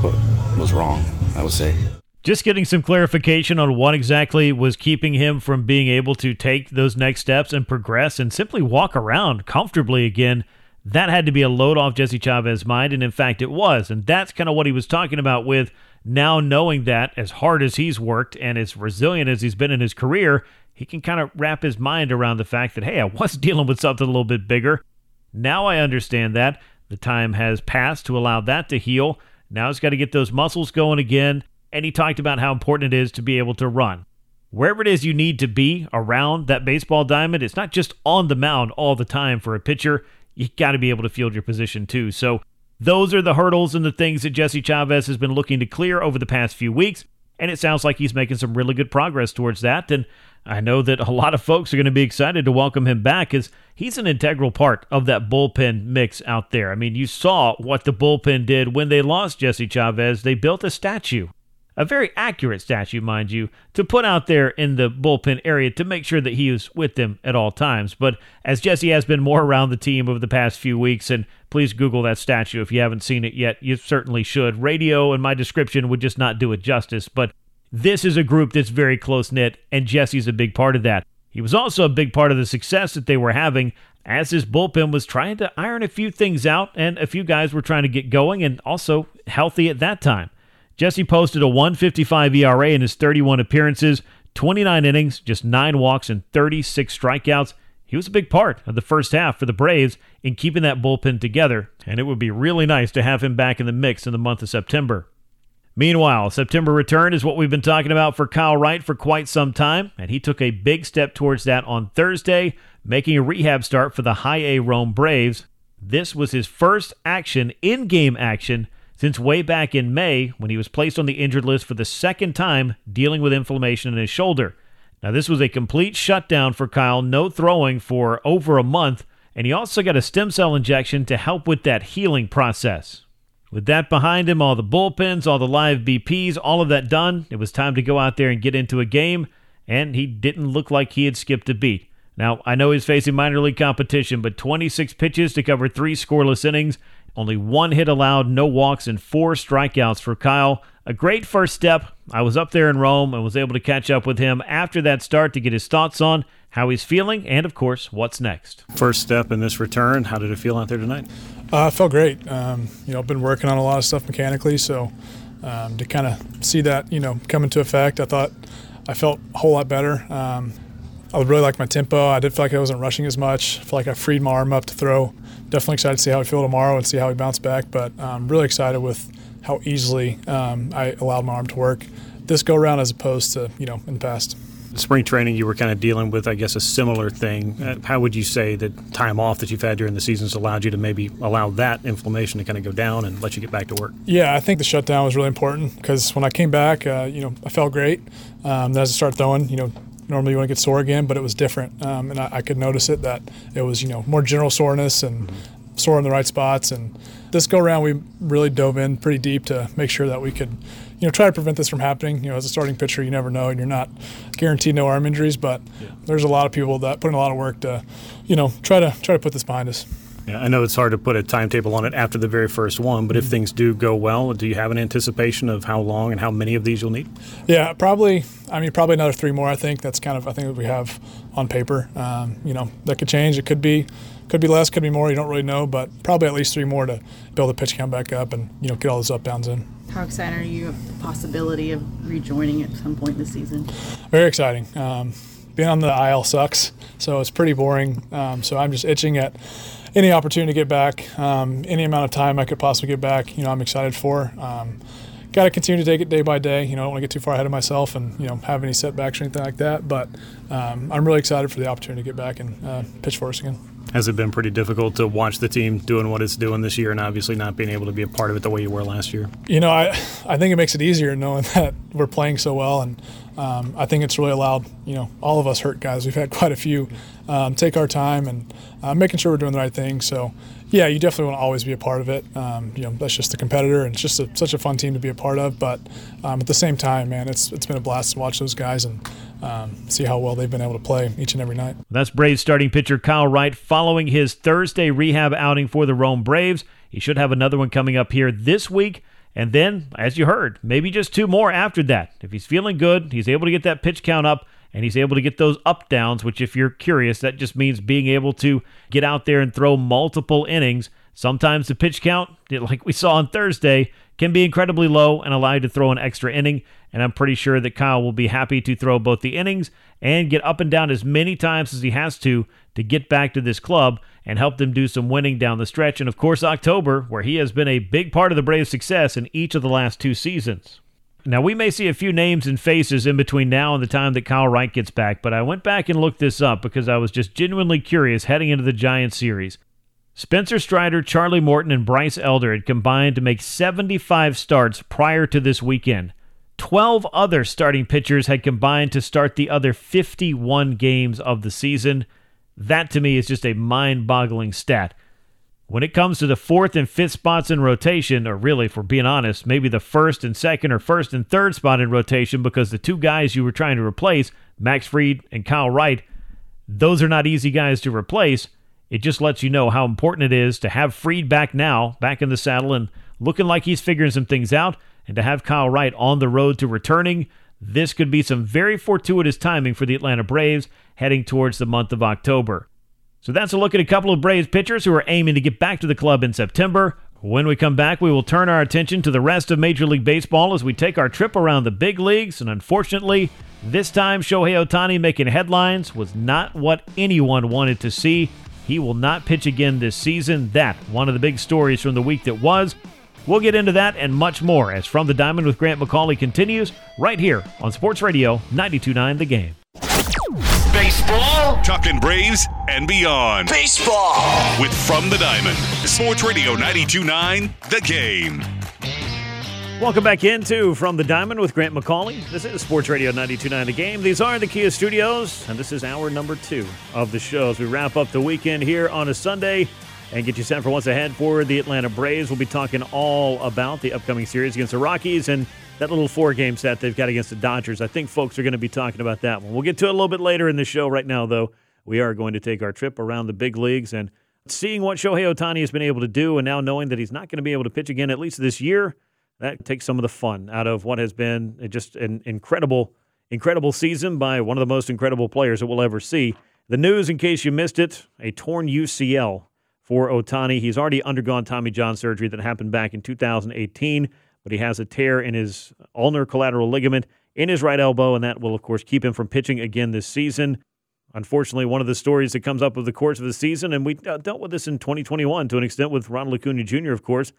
what was wrong. I would say. Just getting some clarification on what exactly was keeping him from being able to take those next steps and progress and simply walk around comfortably again. That had to be a load off Jesse Chavez's mind, and in fact, it was. And that's kind of what he was talking about with now knowing that as hard as he's worked and as resilient as he's been in his career, he can kind of wrap his mind around the fact that, hey, I was dealing with something a little bit bigger. Now I understand that. The time has passed to allow that to heal. Now he's got to get those muscles going again. And he talked about how important it is to be able to run. Wherever it is you need to be around that baseball diamond, it's not just on the mound all the time for a pitcher. You got to be able to field your position too. So those are the hurdles and the things that Jesse Chavez has been looking to clear over the past few weeks. And it sounds like he's making some really good progress towards that. And I know that a lot of folks are going to be excited to welcome him back as he's an integral part of that bullpen mix out there. I mean, you saw what the bullpen did when they lost Jesse Chavez. They built a statue, a very accurate statue, mind you, to put out there in the bullpen area to make sure that he is with them at all times. But as Jesse has been more around the team over the past few weeks, and please Google that statue if you haven't seen it yet, you certainly should. Radio and my description would just not do it justice, but this is a group that's very close knit, and Jesse's a big part of that. He was also a big part of the success that they were having as his bullpen was trying to iron a few things out, and a few guys were trying to get going and also healthy at that time. Jesse posted a 155 ERA in his 31 appearances, 29 innings, just 9 walks, and 36 strikeouts. He was a big part of the first half for the Braves in keeping that bullpen together, and it would be really nice to have him back in the mix in the month of September. Meanwhile, September return is what we've been talking about for Kyle Wright for quite some time, and he took a big step towards that on Thursday, making a rehab start for the High A Rome Braves. This was his first action, in game action, since way back in May when he was placed on the injured list for the second time, dealing with inflammation in his shoulder. Now, this was a complete shutdown for Kyle, no throwing for over a month, and he also got a stem cell injection to help with that healing process. With that behind him, all the bullpens, all the live BPs, all of that done, it was time to go out there and get into a game, and he didn't look like he had skipped a beat. Now, I know he's facing minor league competition, but 26 pitches to cover three scoreless innings, only one hit allowed, no walks, and four strikeouts for Kyle. A great first step. I was up there in Rome and was able to catch up with him after that start to get his thoughts on how he's feeling and, of course, what's next. First step in this return. How did it feel out there tonight? Uh, I felt great. Um, you know, I've been working on a lot of stuff mechanically, so um, to kind of see that, you know, come into effect, I thought I felt a whole lot better. Um, I really like my tempo. I did feel like I wasn't rushing as much. I feel like I freed my arm up to throw. Definitely excited to see how I feel tomorrow and see how we bounce back. But I'm really excited with how easily um, I allowed my arm to work this go around as opposed to you know in the past. Spring training, you were kind of dealing with, I guess, a similar thing. Uh, how would you say that time off that you've had during the seasons allowed you to maybe allow that inflammation to kind of go down and let you get back to work? Yeah, I think the shutdown was really important because when I came back, uh, you know, I felt great. Um, then as I started throwing, you know, normally you want to get sore again, but it was different, um, and I, I, could notice it that it was you know more general soreness and sore in the right spots. And this go around, we really dove in pretty deep to make sure that we could, you know, try to prevent this from happening. You know, as a starting pitcher, you never know, and you're not guaranteed no arm injuries, but yeah. there's a lot of people that put in a lot of work to, you know, try to try to put this behind us. Yeah, I know it's hard to put a timetable on it after the very first one, but if Mm-hmm. things do go well, do you have an anticipation of how long and how many of these you'll need? Yeah, probably. I mean, probably another three more. I think that's kind of I think that we have on paper. Um, you know, that could change. It could be, could be less, could be more. You don't really know, but probably at least three more to build the pitch count back up and you know get all those up downs in. How excited are you of the possibility of rejoining at some point this season? Very exciting. Um, being on the IL sucks, so it's pretty boring. Um, so I'm just itching at any opportunity to get back, um, any amount of time I could possibly get back. You know, I'm excited for. Um, Got to continue to take it day by day. You know, I don't want to get too far ahead of myself and you know have any setbacks or anything like that. But um, I'm really excited for the opportunity to get back and uh, pitch for us again. Has it been pretty difficult to watch the team doing what it's doing this year and obviously not being able to be a part of it the way you were last year? You know, I I think it makes it easier knowing that we're playing so well, and um, I think it's really allowed you know all of us hurt guys. We've had quite a few um, take our time and uh, making sure we're doing the right thing. So yeah, you definitely want to always be a part of it. Um, you know, that's just the competitor, and it's just a, such a fun team to be a part of. But um, at the same time, man, it's it's been a blast to watch those guys and um, see how well they've been able to play each and every night. That's Braves starting pitcher Kyle Wright following his Thursday rehab outing for the Rome Braves. He should have another one coming up here this week. And then, as you heard, maybe just two more after that. If he's feeling good, he's able to get that pitch count up and he's able to get those up downs, which, if you're curious, that just means being able to get out there and throw multiple innings. Sometimes the pitch count, like we saw on Thursday, can be incredibly low and allow you to throw an extra inning. And I'm pretty sure that Kyle will be happy to throw both the innings and get up and down as many times as he has to to get back to this club and help them do some winning down the stretch. And of course, October, where he has been a big part of the Braves' success in each of the last two seasons. Now, we may see a few names and faces in between now and the time that Kyle Wright gets back, but I went back and looked this up because I was just genuinely curious heading into the Giants series. Spencer Strider, Charlie Morton, and Bryce Elder had combined to make 75 starts prior to this weekend. 12 other starting pitchers had combined to start the other 51 games of the season. That to me is just a mind boggling stat. When it comes to the fourth and fifth spots in rotation, or really, if we're being honest, maybe the first and second or first and third spot in rotation because the two guys you were trying to replace, Max Fried and Kyle Wright, those are not easy guys to replace. It just lets you know how important it is to have Fried back now, back in the saddle, and looking like he's figuring some things out, and to have Kyle Wright on the road to returning. This could be some very fortuitous timing for the Atlanta Braves heading towards the month of October. So that's a look at a couple of Braves pitchers who are aiming to get back to the club in September. When we come back, we will turn our attention to the rest of Major League Baseball as we take our trip around the big leagues. And unfortunately, this time Shohei Ohtani making headlines was not what anyone wanted to see. He will not pitch again this season. That, one of the big stories from the week that was. We'll get into that and much more as From the Diamond with Grant McAuley continues right here on Sports Radio 929 The Game. Baseball, talking Braves and beyond. Baseball with From the Diamond, Sports Radio 929 The Game. Welcome back into From the Diamond with Grant McAuley. This is Sports Radio 929 The Game. These are the Kia Studios, and this is hour number two of the show as we wrap up the weekend here on a Sunday and get you set for what's ahead for the Atlanta Braves. We'll be talking all about the upcoming series against the Rockies and that little four game set they've got against the Dodgers. I think folks are going to be talking about that one. We'll get to it a little bit later in the show. Right now, though, we are going to take our trip around the big leagues and seeing what Shohei Ohtani has been able to do, and now knowing that he's not going to be able to pitch again at least this year, that takes some of the fun out of what has been just an incredible, incredible season by one of the most incredible players that we'll ever see. The news, in case you missed it, a torn UCL for Ohtani. He's already undergone Tommy John surgery that happened back in 2018 but he has a tear in his ulnar collateral ligament in his right elbow, and that will, of course, keep him from pitching again this season. Unfortunately, one of the stories that comes up over the course of the season, and we dealt with this in 2021 to an extent with Ronald Acuña Jr., of course,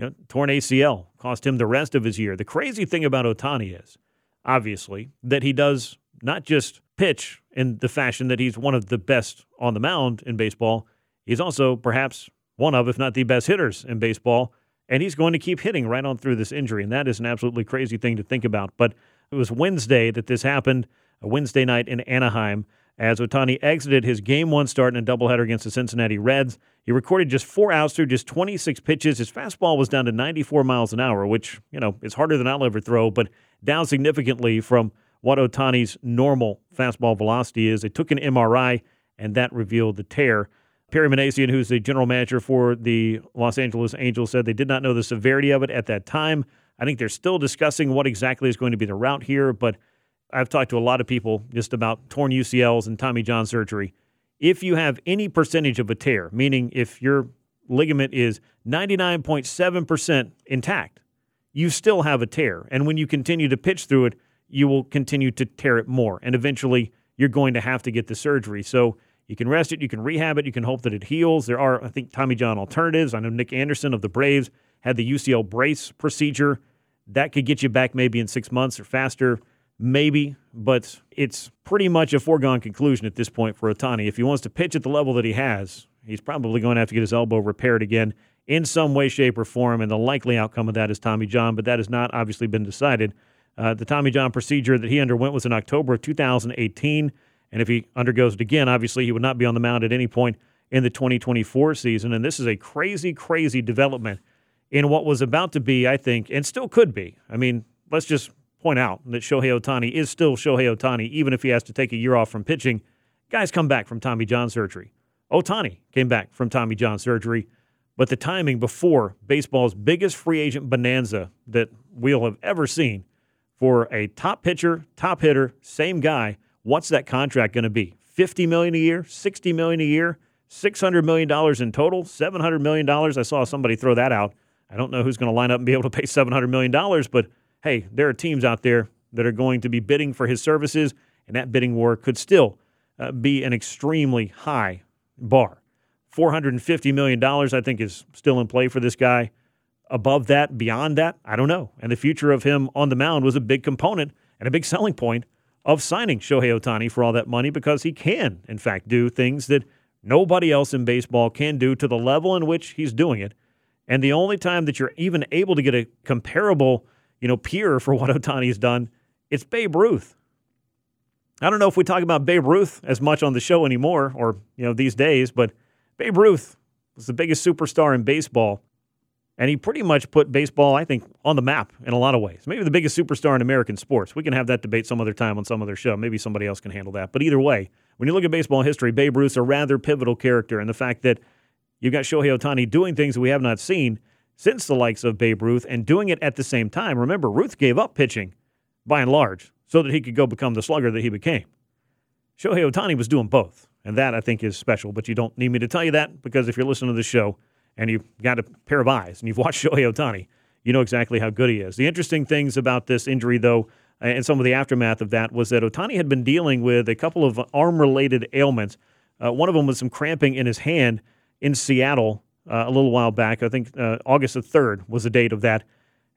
you know, torn ACL cost him the rest of his year. The crazy thing about Ohtani is, obviously, that he does not just pitch in the fashion that he's one of the best on the mound in baseball, he's also perhaps one of, if not the best hitters in baseball and he's going to keep hitting right on through this injury. And that is an absolutely crazy thing to think about. But it was Wednesday that this happened, a Wednesday night in Anaheim, as Ohtani exited his game one start in a doubleheader against the Cincinnati Reds. He recorded just four outs through just 26 pitches. His fastball was down to 94 miles an hour, which, you know, is harder than I'll ever throw, but down significantly from what Ohtani's normal fastball velocity is. They took an MRI, and that revealed the tear. Perry Minasian, who's the general manager for the Los Angeles Angels, said they did not know the severity of it at that time. I think they're still discussing what exactly is going to be the route here, but I've talked to a lot of people just about torn UCLs and Tommy John surgery. If you have any percentage of a tear, meaning if your ligament is 99.7% intact, you still have a tear. And when you continue to pitch through it, you will continue to tear it more. And eventually, you're going to have to get the surgery. So, you can rest it, you can rehab it, you can hope that it heals. There are, I think, Tommy John alternatives. I know Nick Anderson of the Braves had the UCL brace procedure. That could get you back maybe in six months or faster, maybe, but it's pretty much a foregone conclusion at this point for Ohtani. If he wants to pitch at the level that he has, He's probably going to have to get his elbow repaired again in some way, shape, or form. And the likely outcome of that is Tommy John, but that has not obviously been decided. Uh, the Tommy John procedure that he underwent was in October of 2018. And if he undergoes it again, obviously he would not be on the mound at any point in the 2024 season. And this is a crazy, crazy development in what was about to be, I think, and still could be. I mean, let's just point out that Shohei Ohtani is still Shohei Ohtani, even if he has to take a year off from pitching. Guys come back from Tommy John surgery. Ohtani came back from Tommy John surgery. But the timing before baseball's biggest free agent bonanza that we'll have ever seen for a top pitcher, top hitter, same guy, what's that contract going to be? 50 million a year, 60 million a year, 600 million dollars in total, 700 million dollars. I saw somebody throw that out. I don't know who's going to line up and be able to pay 700 million dollars, but hey, there are teams out there that are going to be bidding for his services, and that bidding war could still uh, be an extremely high bar. $450 million, I think, is still in play for this guy. Above that, beyond that, I don't know. And the future of him on the mound was a big component and a big selling point of signing Shohei Ohtani for all that money because he can, in fact, do things that nobody else in baseball can do to the level in which he's doing it. And the only time that you're even able to get a comparable, you know, peer for what Ohtani's done, it's Babe Ruth. I don't know if we talk about Babe Ruth as much on the show anymore or, you know, these days, but Babe Ruth was the biggest superstar in baseball. And he pretty much put baseball, I think, on the map in a lot of ways. Maybe the biggest superstar in American sports. We can have that debate some other time on some other show. Maybe somebody else can handle that. But either way, when you look at baseball history, Babe Ruth's a rather pivotal character. And the fact that you've got Shohei Ohtani doing things that we have not seen since the likes of Babe Ruth and doing it at the same time. Remember, Ruth gave up pitching by and large so that he could go become the slugger that he became. Shohei Ohtani was doing both. And that I think is special. But you don't need me to tell you that because if you're listening to the show and you've got a pair of eyes and you've watched Shohei Ohtani, you know exactly how good he is. The interesting things about this injury, though, and some of the aftermath of that was that Ohtani had been dealing with a couple of arm related ailments. Uh, one of them was some cramping in his hand in Seattle uh, a little while back. I think uh, August the 3rd was the date of that.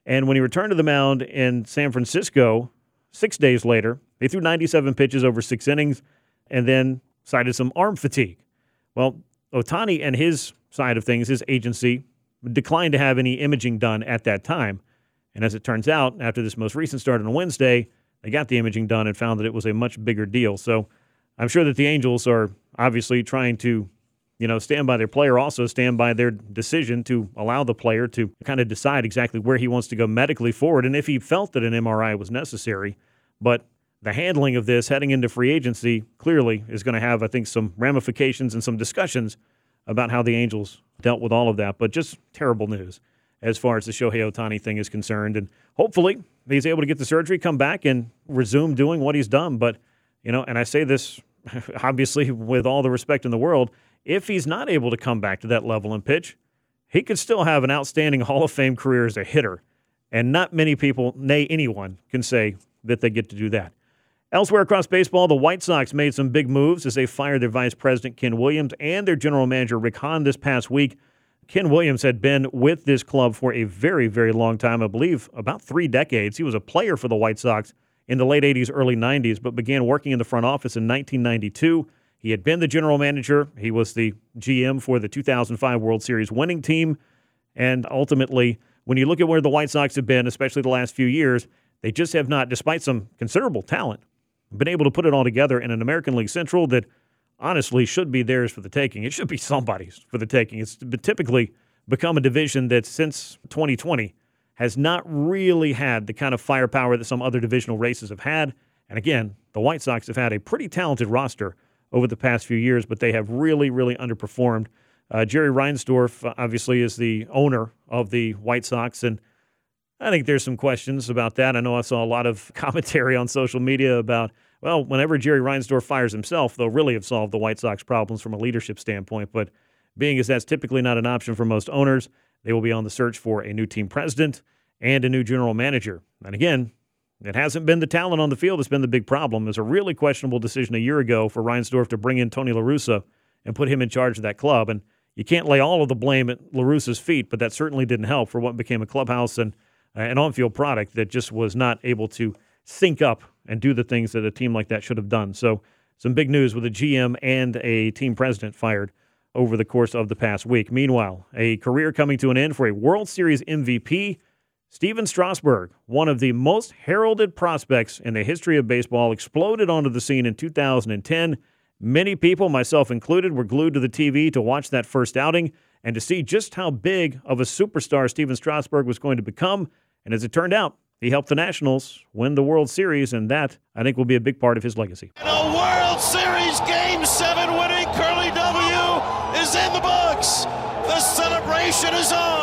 And when he returned to the mound in San Francisco six days later, he threw 97 pitches over six innings and then cited some arm fatigue. Well, Ohtani and his side of things, his agency, declined to have any imaging done at that time. And as it turns out, after this most recent start on Wednesday, they got the imaging done and found that it was a much bigger deal. So I'm sure that the Angels are obviously trying to, you know, stand by their player, also stand by their decision to allow the player to kind of decide exactly where he wants to go medically forward and if he felt that an MRI was necessary. But the handling of this heading into free agency clearly is going to have, I think, some ramifications and some discussions about how the Angels dealt with all of that. But just terrible news as far as the Shohei Ohtani thing is concerned. And hopefully he's able to get the surgery, come back, and resume doing what he's done. But, you know, and I say this obviously with all the respect in the world, if he's not able to come back to that level and pitch, he could still have an outstanding Hall of Fame career as a hitter. And not many people, nay, anyone, can say that they get to do that. Elsewhere across baseball, the White Sox made some big moves as they fired their vice president, Ken Williams, and their general manager, Rick Hahn, this past week. Ken Williams had been with this club for a very, very long time, I believe about three decades. He was a player for the White Sox in the late 80s, early 90s, but began working in the front office in 1992. He had been the general manager, he was the GM for the 2005 World Series winning team. And ultimately, when you look at where the White Sox have been, especially the last few years, they just have not, despite some considerable talent, been able to put it all together in an American League Central that honestly should be theirs for the taking. It should be somebody's for the taking. It's typically become a division that since 2020 has not really had the kind of firepower that some other divisional races have had. And again, the White Sox have had a pretty talented roster over the past few years, but they have really, really underperformed. Uh, Jerry Reinsdorf, uh, obviously, is the owner of the White Sox, and I think there's some questions about that. I know I saw a lot of commentary on social media about, well, whenever Jerry Reinsdorf fires himself, they'll really have solved the White Sox problems from a leadership standpoint. But being as that's typically not an option for most owners, they will be on the search for a new team president and a new general manager. And again, it hasn't been the talent on the field that's been the big problem. It was a really questionable decision a year ago for Reinsdorf to bring in Tony La Russa and put him in charge of that club. And you can't lay all of the blame at La Russa's feet, but that certainly didn't help for what became a clubhouse and uh, – an on field product that just was not able to sync up and do the things that a team like that should have done. So, some big news with a GM and a team president fired over the course of the past week. Meanwhile, a career coming to an end for a World Series MVP. Stephen Strasburg, one of the most heralded prospects in the history of baseball, exploded onto the scene in 2010. Many people, myself included, were glued to the TV to watch that first outing and to see just how big of a superstar Stephen Strasburg was going to become. And as it turned out, he helped the Nationals win the World Series, and that, I think, will be a big part of his legacy. a World Series Game 7 winning Curly W is in the books. The celebration is on.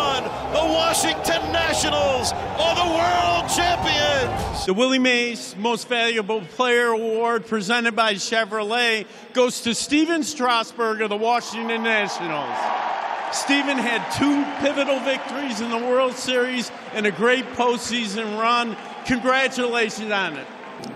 The Washington Nationals are the world champions. The Willie Mays Most Valuable Player Award presented by Chevrolet goes to Stephen Strasburg of the Washington Nationals. Stephen had two pivotal victories in the World Series and a great postseason run. Congratulations on it.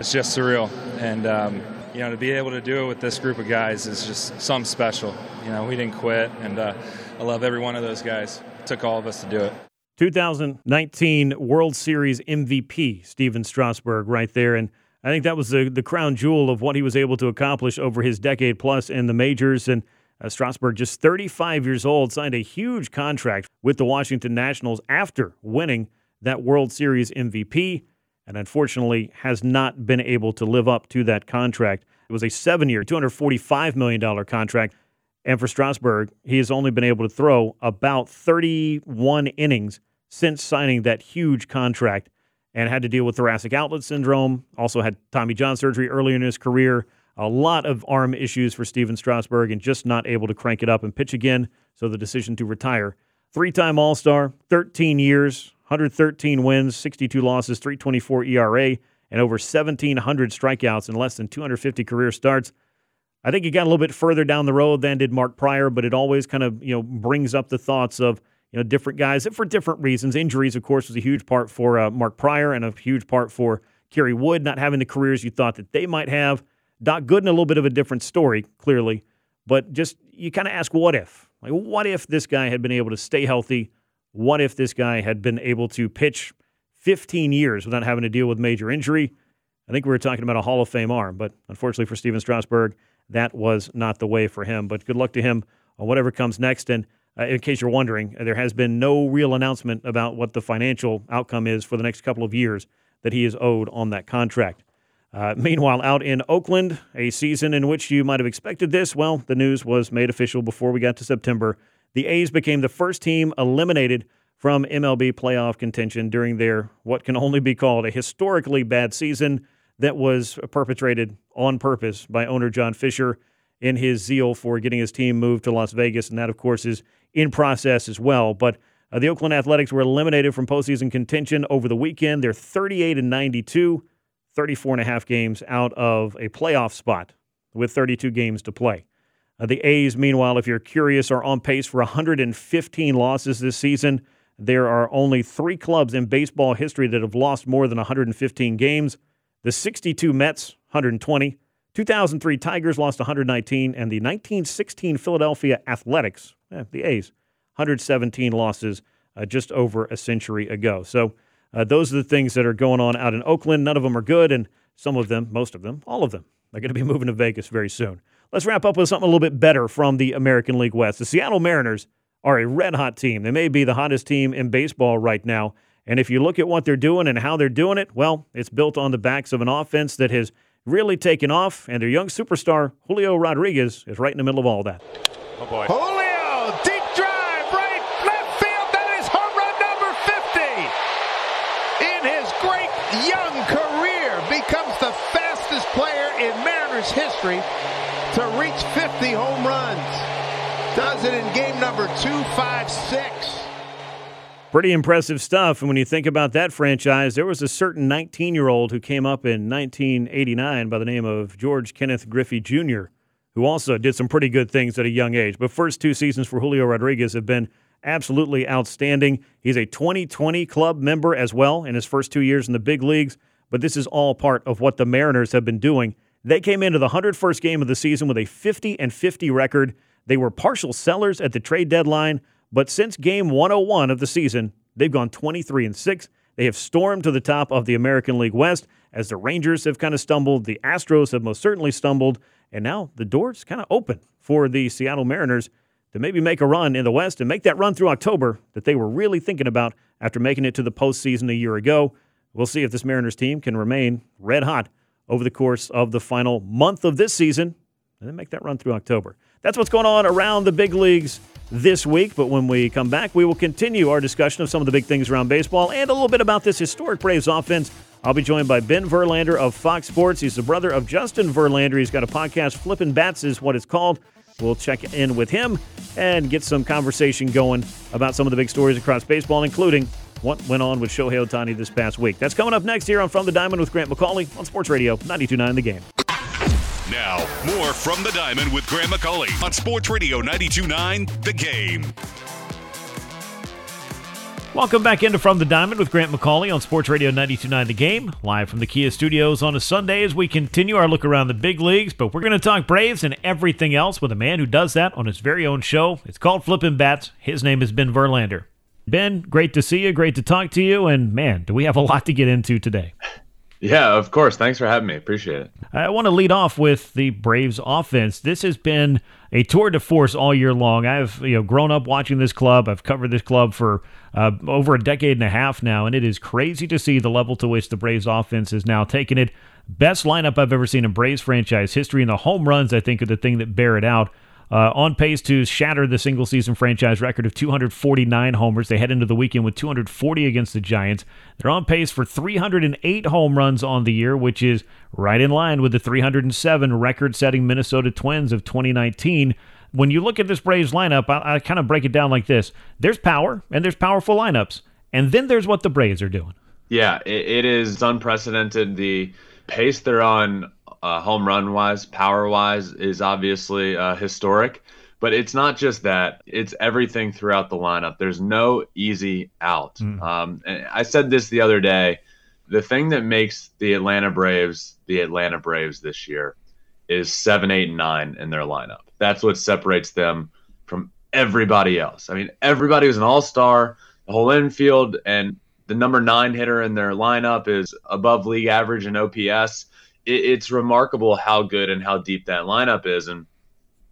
It's just surreal. And, um, you know, to be able to do it with this group of guys is just something special. You know, we didn't quit, and uh, I love every one of those guys. Took all of us to do it. 2019 World Series MVP, Stephen Strasburg, right there. And I think that was the, the crown jewel of what he was able to accomplish over his decade plus in the majors. And uh, Strasburg, just 35 years old, signed a huge contract with the Washington Nationals after winning that World Series MVP, and unfortunately has not been able to live up to that contract. It was a seven year, $245 million contract. And for Strasburg, he has only been able to throw about 31 innings since signing that huge contract and had to deal with thoracic outlet syndrome. Also had Tommy John surgery earlier in his career. A lot of arm issues for Stephen Strasburg and just not able to crank it up and pitch again. So the decision to retire. Three time All Star, 13 years, 113 wins, 62 losses, 324 ERA, and over 1,700 strikeouts in less than 250 career starts. I think he got a little bit further down the road than did Mark Prior, but it always kind of you know brings up the thoughts of you know different guys for different reasons. Injuries, of course, was a huge part for uh, Mark Prior and a huge part for Kerry Wood not having the careers you thought that they might have. Doc Gooden, a little bit of a different story, clearly, but just you kind of ask, what if? Like, what if this guy had been able to stay healthy? What if this guy had been able to pitch 15 years without having to deal with major injury? I think we were talking about a Hall of Fame arm, but unfortunately for Stephen Strasburg, that was not the way for him. But good luck to him on whatever comes next. And uh, in case you're wondering, there has been no real announcement about what the financial outcome is for the next couple of years that he is owed on that contract. Uh, meanwhile, out in Oakland, a season in which you might have expected this, well, the news was made official before we got to September. The A's became the first team eliminated from MLB playoff contention during their what can only be called a historically bad season that was perpetrated on purpose by owner John Fisher in his zeal for getting his team moved to Las Vegas. And that, of course, is in process as well. But uh, the Oakland Athletics were eliminated from postseason contention over the weekend. They're 38 and 92, 34 and a half games out of a playoff spot with 32 games to play. Uh, the A's, meanwhile, if you're curious, are on pace for 115 losses this season. There are only three clubs in baseball history that have lost more than 115 games. The 62 Mets, 120. 2003 Tigers lost 119. And the 1916 Philadelphia Athletics, eh, the A's, 117 losses uh, just over a century ago. So uh, those are the things that are going on out in Oakland. None of them are good. And some of them, most of them, all of them, are going to be moving to Vegas very soon. Let's wrap up with something a little bit better from the American League West. The Seattle Mariners are a red hot team. They may be the hottest team in baseball right now. And if you look at what they're doing and how they're doing it, well, it's built on the backs of an offense that has really taken off, and their young superstar, Julio Rodriguez, is right in the middle of all that. Oh, boy. Julio, deep drive, right, left field. That is home run number 50. In his great young career, becomes the fastest player in Mariners history to reach 50 home runs. Does it in game number 256. Pretty impressive stuff. And when you think about that franchise, there was a certain 19 year old who came up in 1989 by the name of George Kenneth Griffey Jr., who also did some pretty good things at a young age. But first two seasons for Julio Rodriguez have been absolutely outstanding. He's a 2020 club member as well in his first two years in the big leagues. But this is all part of what the Mariners have been doing. They came into the 101st game of the season with a 50 and 50 record. They were partial sellers at the trade deadline. But since game 101 of the season, they've gone 23 and 6. They have stormed to the top of the American League West as the Rangers have kind of stumbled, the Astros have most certainly stumbled, and now the door's kind of open for the Seattle Mariners to maybe make a run in the West and make that run through October that they were really thinking about after making it to the postseason a year ago. We'll see if this Mariners team can remain red hot over the course of the final month of this season and then make that run through October. That's what's going on around the big leagues this week. But when we come back, we will continue our discussion of some of the big things around baseball and a little bit about this historic Braves offense. I'll be joined by Ben Verlander of Fox Sports. He's the brother of Justin Verlander. He's got a podcast, Flippin' Bats is what it's called. We'll check in with him and get some conversation going about some of the big stories across baseball, including what went on with Shohei Ohtani this past week. That's coming up next here on From the Diamond with Grant McAuley on Sports Radio 92.9 The Game. Now, more From the Diamond with Grant McAuley on Sports Radio 92.9 The Game. Welcome back into From the Diamond with Grant McAuley on Sports Radio 92.9 The Game, live from the Kia studios on a Sunday as we continue our look around the big leagues. But we're going to talk Braves and everything else with a man who does that on his very own show. It's called Flippin' Bats. His name is Ben Verlander. Ben, great to see you, great to talk to you, and man, do we have a lot to get into today. Yeah, of course. Thanks for having me. Appreciate it. I want to lead off with the Braves offense. This has been a tour de force all year long. I've you know grown up watching this club. I've covered this club for uh, over a decade and a half now, and it is crazy to see the level to which the Braves offense is now taking it. Best lineup I've ever seen in Braves franchise history, and the home runs I think are the thing that bear it out. Uh, on pace to shatter the single season franchise record of 249 homers. They head into the weekend with 240 against the Giants. They're on pace for 308 home runs on the year, which is right in line with the 307 record setting Minnesota Twins of 2019. When you look at this Braves lineup, I, I kind of break it down like this there's power, and there's powerful lineups. And then there's what the Braves are doing. Yeah, it, it is unprecedented. The pace they're on uh, home run wise, power wise, is obviously uh, historic. But it's not just that; it's everything throughout the lineup. There's no easy out. Mm. Um, and I said this the other day. The thing that makes the Atlanta Braves the Atlanta Braves this year is seven, eight, and nine in their lineup. That's what separates them from everybody else. I mean, everybody was an all star, the whole infield, and the number nine hitter in their lineup is above league average in OPS it, it's remarkable how good and how deep that lineup is. And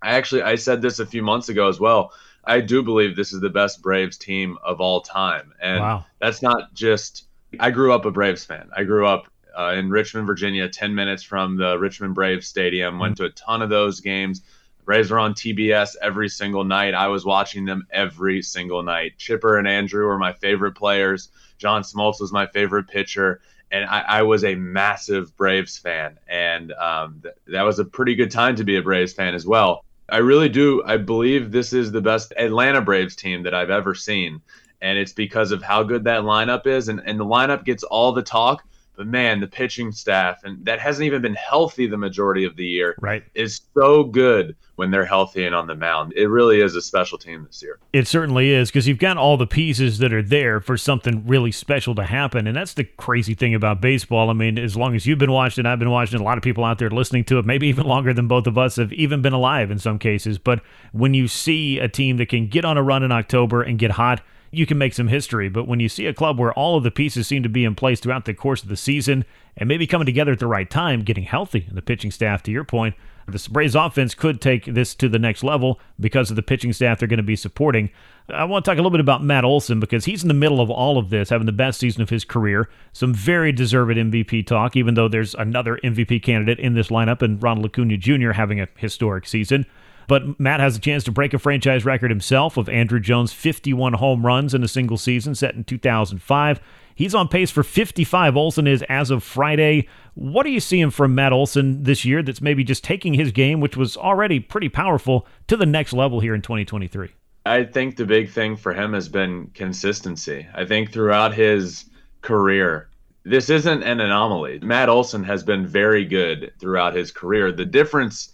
I actually I said this a few months ago as well. I do believe this is the best Braves team of all time, and wow. that's not just. I grew up a Braves fan. I grew up uh, in Richmond, Virginia, 10 minutes from the Richmond Braves Stadium. Went to a ton of those games. Braves were on TBS every single night. I was watching them every single night. Chipper and Andruw were my favorite players. John Smoltz was my favorite pitcher and I, I, was a massive Braves fan, and um, th- that was a pretty good time to be a Braves fan as well. I really do. I believe this is the best Atlanta Braves team that I've ever seen, and it's because of how good that lineup is, and, and the lineup gets all the talk. But man, the pitching staff, and that hasn't even been healthy the majority of the year, right, is so good when they're healthy and on the mound. It really is a special team this year. It certainly is because you've got all the pieces that are there for something really special to happen. And that's the crazy thing about baseball. I mean, as long as you've been watching, I've been watching, a lot of people out there listening to it, maybe even longer than both of us have even been alive in some cases. But when you see a team that can get on a run in October and get hot, you can make some history. But when you see a club where all of the pieces seem to be in place throughout the course of the season and maybe coming together at the right time, getting healthy, and the pitching staff, to your point, the Braves offense could take this to the next level because of the pitching staff they're going to be supporting. I want to talk a little bit about Matt Olson because he's in the middle of all of this, having the best season of his career. Some very deserved MVP talk, even though there's another MVP candidate in this lineup and Ronald Acuña Jr. having a historic season. But Matt has a chance to break a franchise record himself of Andruw Jones' 51 home runs in a single season set in 2005. He's on pace for 55. Olson is as of Friday. What are you seeing from Matt Olson this year that's maybe just taking his game, which was already pretty powerful, to the next level here in 2023? I think the big thing for him has been consistency. I think throughout his career, this isn't an anomaly. Matt Olson has been very good throughout his career. The difference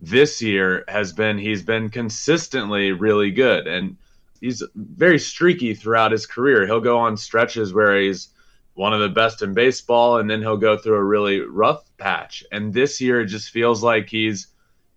this year has been he's been consistently really good. And he's very streaky throughout his career. He'll go on stretches where he's one of the best in baseball, and then he'll go through a really rough patch. And this year, it just feels like he's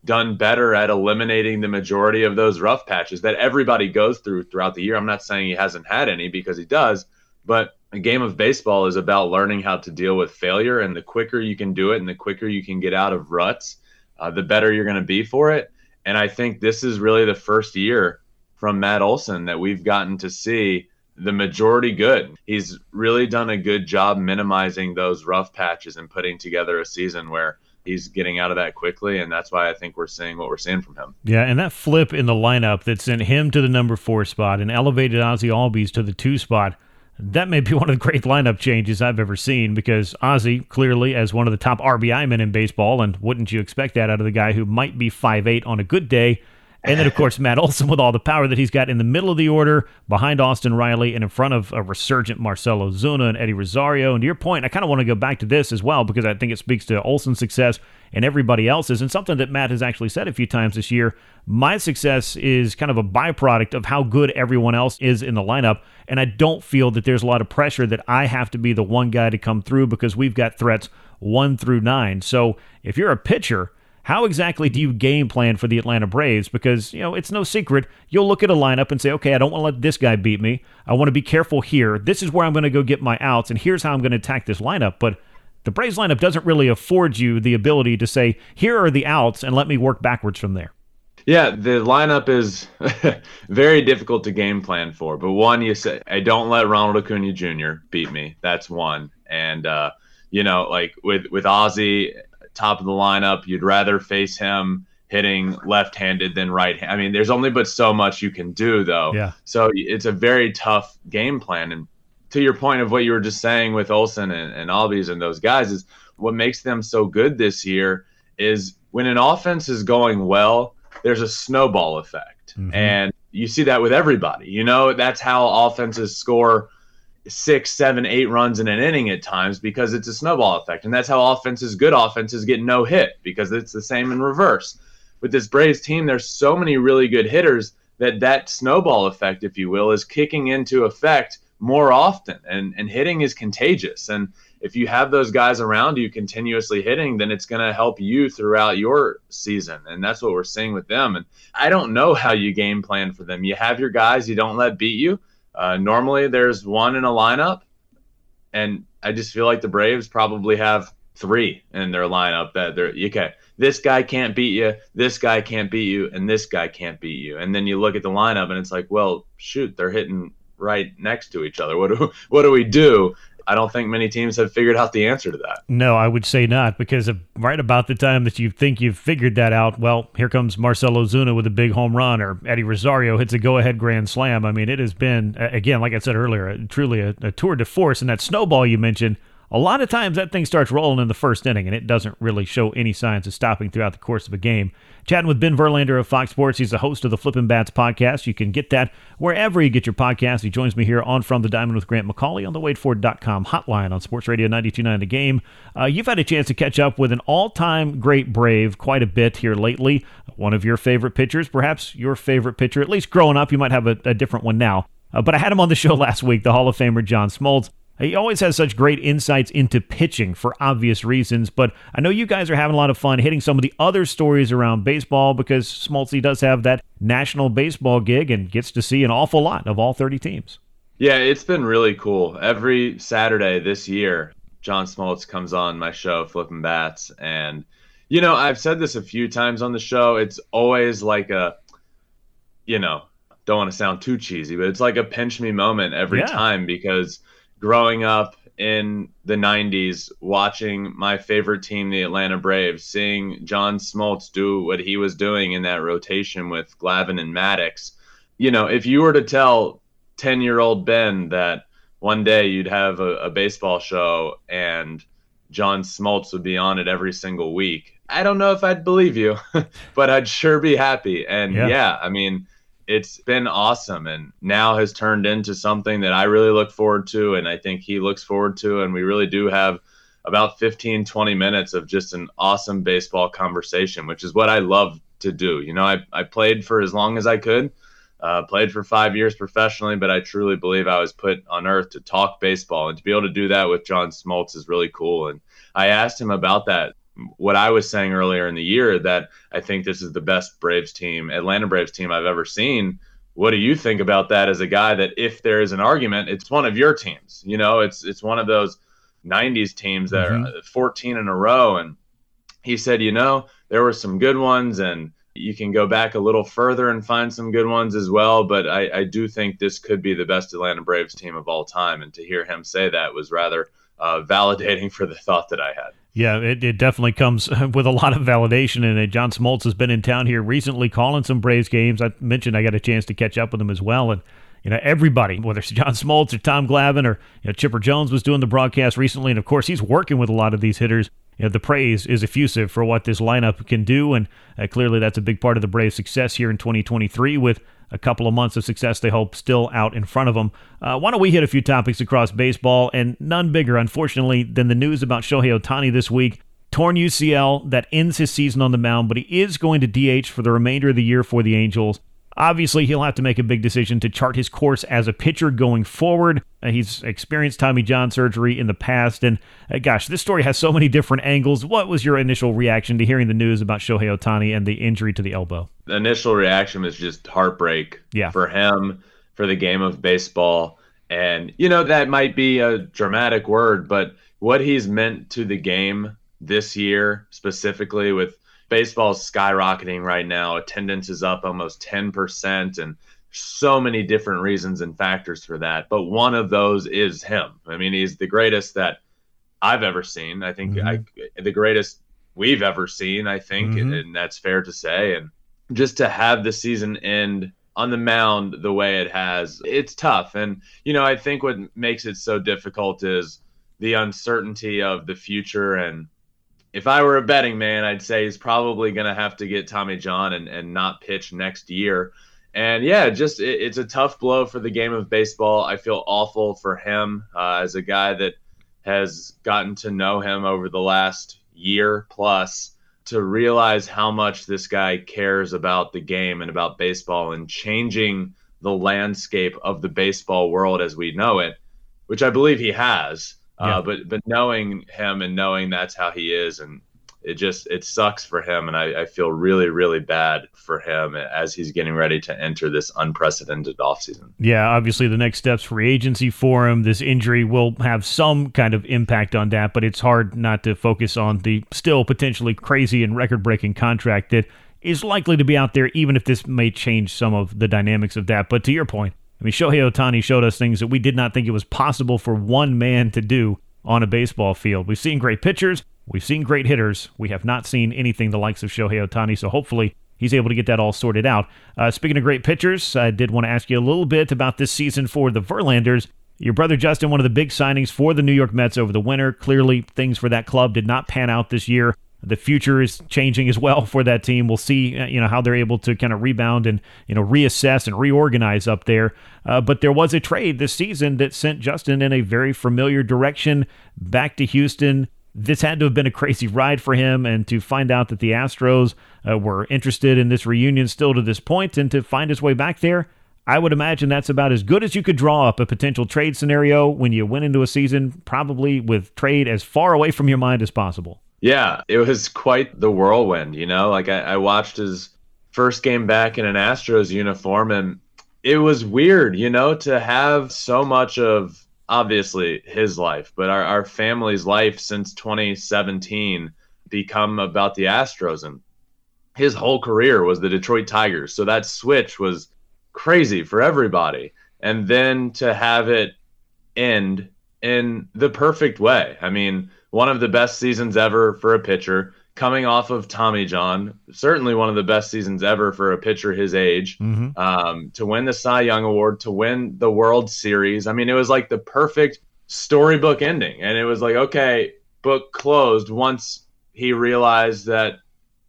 done better at eliminating the majority of those rough patches that everybody goes through throughout the year. I'm not saying he hasn't had any because he does, but a game of baseball is about learning how to deal with failure. And the quicker you can do it and the quicker you can get out of ruts, uh, the better you're going to be for it. And I think this is really the first year from Matt Olson that we've gotten to see the majority good. He's really done a good job minimizing those rough patches and putting together a season where he's getting out of that quickly, and that's why I think we're seeing what we're seeing from him. Yeah, and that flip in the lineup that sent him to the number four spot and elevated Ozzie Albies to the two spot. That may be one of the great lineup changes I've ever seen because Ozzie, clearly as one of the top RBI men in baseball, and wouldn't you expect that out of the guy who might be five eight on a good day, and then, of course, Matt Olson with all the power that he's got in the middle of the order, behind Austin Riley, and in front of a resurgent Marcell Ozuna and Eddie Rosario. And to your point, I kind of want to go back to this as well because I think it speaks to Olson's success and everybody else's, and something that Matt has actually said a few times this year. My success is kind of a byproduct of how good everyone else is in the lineup. And I don't feel that there's a lot of pressure that I have to be the one guy to come through because we've got threats one through nine. So if you're a pitcher, how exactly do you game plan for the Atlanta Braves? Because, you know, it's no secret. You'll look at a lineup and say, okay, I don't want to let this guy beat me. I want to be careful here. This is where I'm going to go get my outs, and here's how I'm going to attack this lineup. But the Braves lineup doesn't really afford you the ability to say, here are the outs, and let me work backwards from there. Yeah, the lineup is very difficult to game plan for. But one, you say, I don't let Ronald Acuña Jr. beat me. That's one. And, uh, you know, like with, with Ozzie top of the lineup. You'd rather face him hitting left-handed than right. I mean, there's only but so much you can do, though. Yeah. So it's a very tough game plan. And to your point of what you were just saying with Olson and, and Albies and those guys is what makes them so good this year is when an offense is going well, there's a snowball effect. Mm-hmm. And you see that with everybody. You know, that's how offenses score – six, seven, eight runs in an inning at times because it's a snowball effect. And that's how offenses, good offenses, get no hit because it's the same in reverse. With this Braves team, there's so many really good hitters that that snowball effect, if you will, is kicking into effect more often. And, and hitting is contagious. And if you have those guys around you continuously hitting, then it's going to help you throughout your season. And that's what we're seeing with them. And I don't know how you game plan for them. You have your guys you don't let beat you uh, normally, there's one in a lineup, and I just feel like the Braves probably have three in their lineup that they're okay. This guy can't beat you. This guy can't beat you, and this guy can't beat you. And then you look at the lineup, and it's like, well, shoot, they're hitting right next to each other. What do what do we do? I don't think many teams have figured out the answer to that. No, I would say not, because right about the time that you think you've figured that out, well, here comes Marcell Ozuna with a big home run, or Eddie Rosario hits a go-ahead grand slam. I mean, it has been again, like I said earlier, truly a, a tour de force. And that snowball you mentioned a lot of times that thing starts rolling in the first inning and it doesn't really show any signs of stopping throughout the course of a game. Chatting with Ben Verlander of Fox Sports. He's the host of the Flippin' Bats podcast. You can get that wherever you get your podcast. He joins me here on From the Diamond with Grant McAuley on the WadeFord.com hotline on Sports Radio 929 The Game. Uh, you've had a chance to catch up with an all-time great Brave quite a bit here lately. One of your favorite pitchers, perhaps your favorite pitcher, at least growing up. You might have a, a different one now. Uh, but I had him on the show last week, the Hall of Famer John Smoltz. He always has such great insights into pitching for obvious reasons, but I know you guys are having a lot of fun hitting some of the other stories around baseball because Smoltzy does have that national baseball gig and gets to see an awful lot of all 30 teams. Yeah, it's been really cool. Every Saturday this year, John Smoltz comes on my show, Flippin' Bats, and you know, I've said this a few times on the show. It's always like a, you know, don't want to sound too cheesy, but it's like a pinch me moment every yeah. time because – growing up in the 90s watching my favorite team the Atlanta Braves seeing John Smoltz do what he was doing in that rotation with Glavine and Maddux. you know if you were to tell 10 year old Ben that one day you'd have a, a, baseball show and John Smoltz would be on it every single week I don't know if I'd believe you but I'd sure be happy and yeah, yeah I mean it's been awesome and now has turned into something that I really look forward to and I think he looks forward to and we really do have about 15 20 minutes of just an awesome baseball conversation which is what I love to do. You know I, I played for as long as I could uh, played for five years professionally but I truly believe I was put on earth to talk baseball and to be able to do that with John Smoltz is really cool and I asked him about that what I was saying earlier in the year that I think this is the best Braves team, Atlanta Braves team I've ever seen. What do you think about that as a guy that if there is an argument, it's one of your teams. You know, it's it's one of those 90s teams that mm-hmm. are 14 in a row and he said, "You know, there were some good ones and You can go back a little further and find some good ones as well, but I, I do think this could be the best Atlanta Braves team of all time. And to hear him say that was rather uh, validating for the thought that I had. Yeah, it, it definitely comes with a lot of validation. And John Smoltz has been in town here recently calling some Braves games. I mentioned I got a chance to catch up with him as well. And, you know, everybody, whether it's John Smoltz or Tom Glavine or you know, Chipper Jones was doing the broadcast recently. And of course, he's working with a lot of these hitters you know, the praise is effusive for what this lineup can do, and uh, clearly that's a big part of the Braves' success here in 2023 with a couple of months of success they hope still out in front of them. Uh, why don't we hit a few topics across baseball, and none bigger, unfortunately, than the news about Shohei Ohtani this week. Torn UCL that ends his season on the mound, but he is going to DH for the remainder of the year for the Angels. Obviously, he'll have to make a big decision to chart his course as a pitcher going forward. Uh, he's experienced Tommy John surgery in the past, and uh, gosh, this story has so many different angles. What was your initial reaction to hearing the news about Shohei Ohtani and the injury to the elbow? The initial reaction was just heartbreak yeah. for him, for the game of baseball. And, you know, that might be a dramatic word, but what he's meant to the game this year, specifically with baseball's skyrocketing right now. Attendance is up almost 10%, and so many different reasons and factors for that. But one of those is him. I mean, he's the greatest that I've ever seen. I think mm-hmm. I, the greatest we've ever seen, I think, mm-hmm. and, and that's fair to say. And just to have the season end on the mound the way it has, it's tough. And, you know, I think what makes it so difficult is the uncertainty of the future and if I were a betting man, I'd say he's probably going to have to get Tommy John and, and not pitch next year. And yeah, just it, it's a tough blow for the game of baseball. I feel awful for him uh, as a guy that has gotten to know him over the last year plus to realize how much this guy cares about the game and about baseball and changing the landscape of the baseball world as we know it, which I believe he has. Yeah. Uh, but but knowing him and knowing that's how he is, and it just it sucks for him, and I, I feel really really bad for him as he's getting ready to enter this unprecedented offseason. Yeah, obviously the next steps free agency for him. This injury will have some kind of impact on that, but it's hard not to focus on the still potentially crazy and record breaking contract that is likely to be out there, even if this may change some of the dynamics of that. But to your point, I mean, Shohei Ohtani showed us things that we did not think it was possible for one man to do on a baseball field. We've seen great pitchers, we've seen great hitters. We have not seen anything the likes of Shohei Ohtani, so hopefully he's able to get that all sorted out. Uh, speaking of great pitchers, I did want to ask you a little bit about this season for the Verlanders. Your brother Justin, one of the big signings for the New York Mets over the winter. Clearly, things for that club did not pan out this year the future is changing as well for that team. We'll see, uh, you know, how they're able to kind of rebound and you know reassess and reorganize up there. Uh, but there was a trade this season that sent Justin in a very familiar direction back to Houston. This had to have been a crazy ride for him, and to find out that the Astros uh, were interested in this reunion still to this point, and to find his way back there. I would imagine that's about as good as you could draw up a potential trade scenario when you went into a season, probably with trade as far away from your mind as possible. Yeah, it was quite the whirlwind, you know? Like I, I watched his first game back in an Astros uniform and it was weird, you know, to have so much of obviously his life, but our, our family's life since 2017 become about the Astros and his whole career was the Detroit Tigers. So that switch was crazy for everybody. And then to have it end in the perfect way. I mean, one of the best seasons ever for a pitcher, coming off of Tommy John, certainly one of the best seasons ever for a pitcher his age, mm-hmm. um, to win the Cy Young Award, to win the World Series. I mean, it was like the perfect storybook ending. And it was like, okay, book closed once he realized that